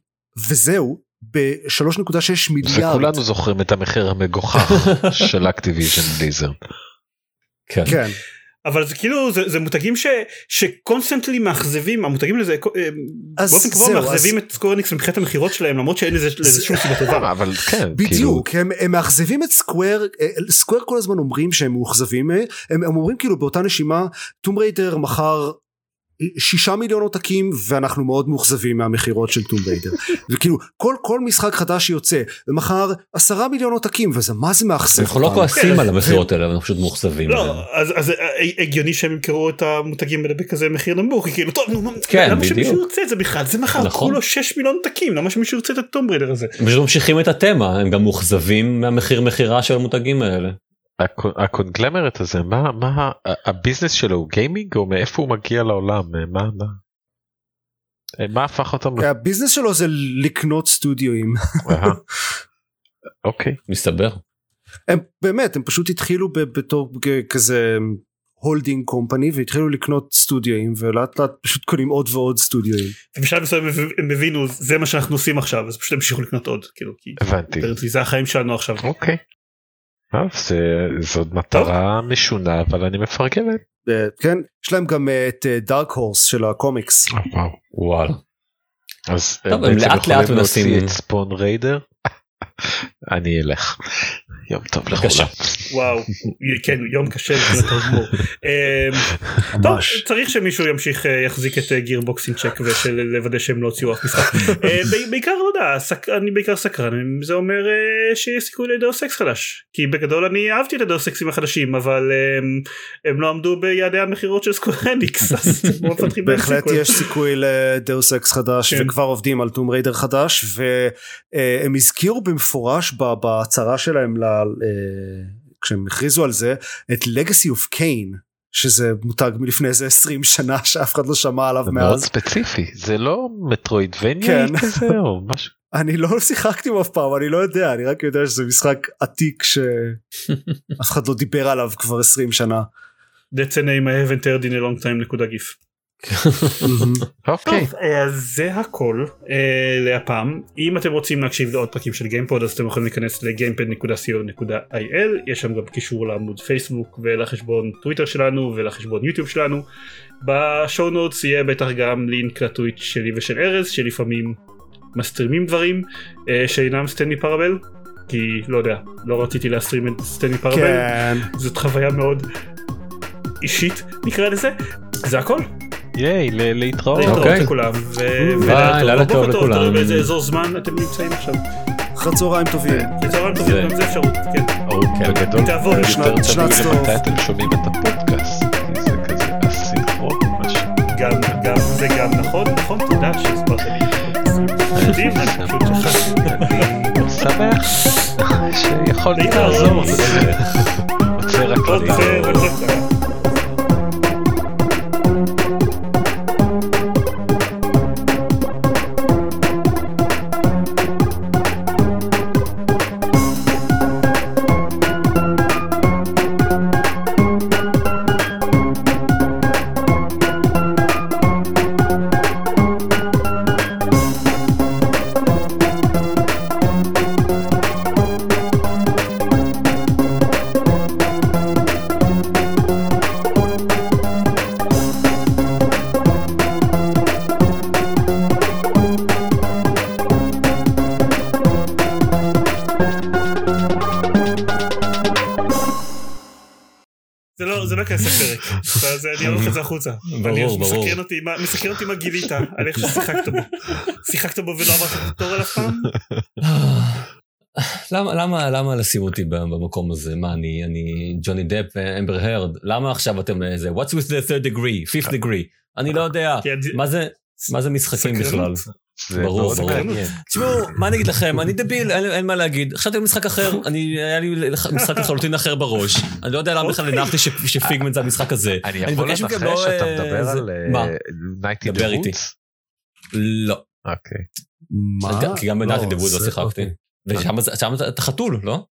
וזהו ב-3.6 מיליארד. וכולנו זוכרים את המחיר המגוחך של Activision Blizzard. כן. כן. אבל זה כאילו זה, זה מותגים ש, ש constantly מאכזבים המותגים לזה אה, אז באופן קבוע זהו, מאכזבים את Square Enix מבחינת המכירות שלהם למרות שאין לזה לזה שום סיבה טובה. אבל כן כאילו בדיוק הם, הם מאכזבים את Square Square כל הזמן אומרים שהם מאוכזבים אה, הם, הם אומרים כאילו באותה נשימה Tomb Raider מכר שישה מיליון עותקים ואנחנו מאוד מאוכזבים מהמכירות של Tomb Raider וכאילו כל כל משחק חדש שיוצא ומכר עשרה מיליון עותקים וזה מה זה מאכזב אנחנו לא. כועסים כן. על המכירות האלה אנחנו פשוט מאוכזבים. לא אז אז אה, הגיוני שהם ימכרו את המותגים האלה בכזה מחיר נמוך כי כאילו טוב נו כן, למה שמישהו. ירצה את זה בכלל זה נכון. כולו 6 מיליון עותקים למה שמישהו ירצה את ה Tomb Raider הזה. הם פשוט ממשיכים את התמה הם גם מאוכזבים מהמחיר מכירה של המותגים האלה. הקו- הקונגלמרט הזה מה מה ה business שלו הוא gaming או מאיפה הוא מגיע לעולם מה מה אה, מה הפך אותם ל- ה business שלו זה לקנות סטודיואים אהה. אוקיי מסתבר. הם באמת הם פשוט התחילו ב- בתור כזה holding company והתחילו לקנות סטודיואים ולאט לאט פשוט קונים עוד ועוד סטודיואים. ובשלב מסוים הם- הם הבינו זה מה שאנחנו עושים עכשיו אז פשוט המשיכו לקנות עוד כאילו כי הבנתי זה החיים שלנו עכשיו. אוקיי. אה, זה זאת מטרה משונה אבל אני מפרגן להם. אה, כן יש להם גם אה, את דארק הורס של הקומיקס. וואו. אז טוב, הם לאט לאט מנסים- את ספון ריידר. אני אלך. יום טוב. לכולם. וואו כן יום קשה. אמ, טוב. צריך שמישהו ימשיך אה, יחזיק את Gearbox in check ולוודא שהם לא הוציאו אף משחק. אה, בעיקר לא יודע אני בעיקר סקרן אם זה אומר אה, שיש סיכוי ל Deus Ex חדש כי בגדול אני אהבתי את הדאוס אקסים החדשים אבל אמ, הם לא עמדו ביעדי המכירות של Square Enix אז הם לא בהחלט סיכוי. יש סיכוי ל Deus Ex חדש כן. וכבר עובדים על Tomb Raider חדש והם הזכירו במפורש בהצהרה שלהם ל- אה, כשהם הכריזו על זה את legacy of Kane שזה מותג מלפני איזה 20 שנה שאף אחד לא שמע עליו זה מאוד מאז. ספציפי זה לא מטרואידבניה כן. כזה או משהו. אני לא שיחקתי בו אף פעם אני לא יודע אני רק יודע שזה משחק עתיק שאף אחד לא דיבר עליו כבר 20 שנה. That's a name I haven't heard in a long time נקודה גיף. אוקיי. טוב, אה, אז זה הכל אה, להפעם. אם אתם רוצים להקשיב לעוד פרקים של גיימפוד אז אתם יכולים להיכנס ל-gamepad.co.il יש שם גם קישור לעמוד פייסבוק ולחשבון טוויטר שלנו ולחשבון יוטיוב שלנו. ב show notes יהיה בטח גם לינק לטוויט שלי ושל ארז שלפעמים מסטרימים דברים אה, שאינם Stanley Parable. כי לא יודע לא רציתי להסטרים את Stanley Parable כן. זאת חוויה מאוד אישית נקרא לזה זה הכל. ייי להתראות. להתראות אוקיי. לכולם. ביי, לילה טוב. לכולם. תלוי באיזה אזור זמן אתם נמצאים עכשיו. אחרי צהריים טובים. בצהריים טובים זה- גם זה אפשרות. כן. או בגדול תעבור יותר שנת- תלוי שנת סוף. למתי אתם שומעים את הפודקאסט. זה כזה אסינכרון משהו. גם נכון תודה שהסברת לי. אני שמח שיכולתי לעזור. ראוי. רוצה החוצה. ברור, ברור. מסקרן אותי מה- מסקרן אותי מה גילית על איך ששיחקת בו. שיחקת בו ולא עברת את התור אף פעם? למה למה למה לשים אותי במקום הזה מה אני אני ג'וני דפ ואמבר הרד למה עכשיו אתם איזה what's with the third degree fifth degree אני לא יודע מה זה מה זה משחקים בכלל ברור, ברור. תשמעו מה אני אגיד לכם אני דביל אין, מה להגיד חשבתי על משחק אחר אני היה לי משחק לחלוטין אחר בראש אני לא יודע למה בכלל אוקיי. הנחתי ש- שפיגמנט זה המשחק הזה אני יכול לנחש לא, שאתה אה, מדבר זה- על מה? נייטי דבר איתי. דבוץ? לא אוקיי. מה? כי גם בנאטי דבוד לא שיחקתי אוקיי. ושם אתה- חתול לא?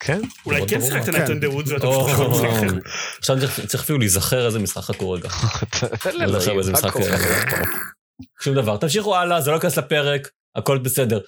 כן. אולי כן. שיחקת. נייטון דה וודס ואתה פשוט יכול משחק אחר. עכשיו צריך- צריך אפילו להיזכר איזה משחק חכו רגע לא זוכר באיזה משחק, קורה? שום דבר. תמשיכו הלאה זה לא ייכנס לפרק הכל בסדר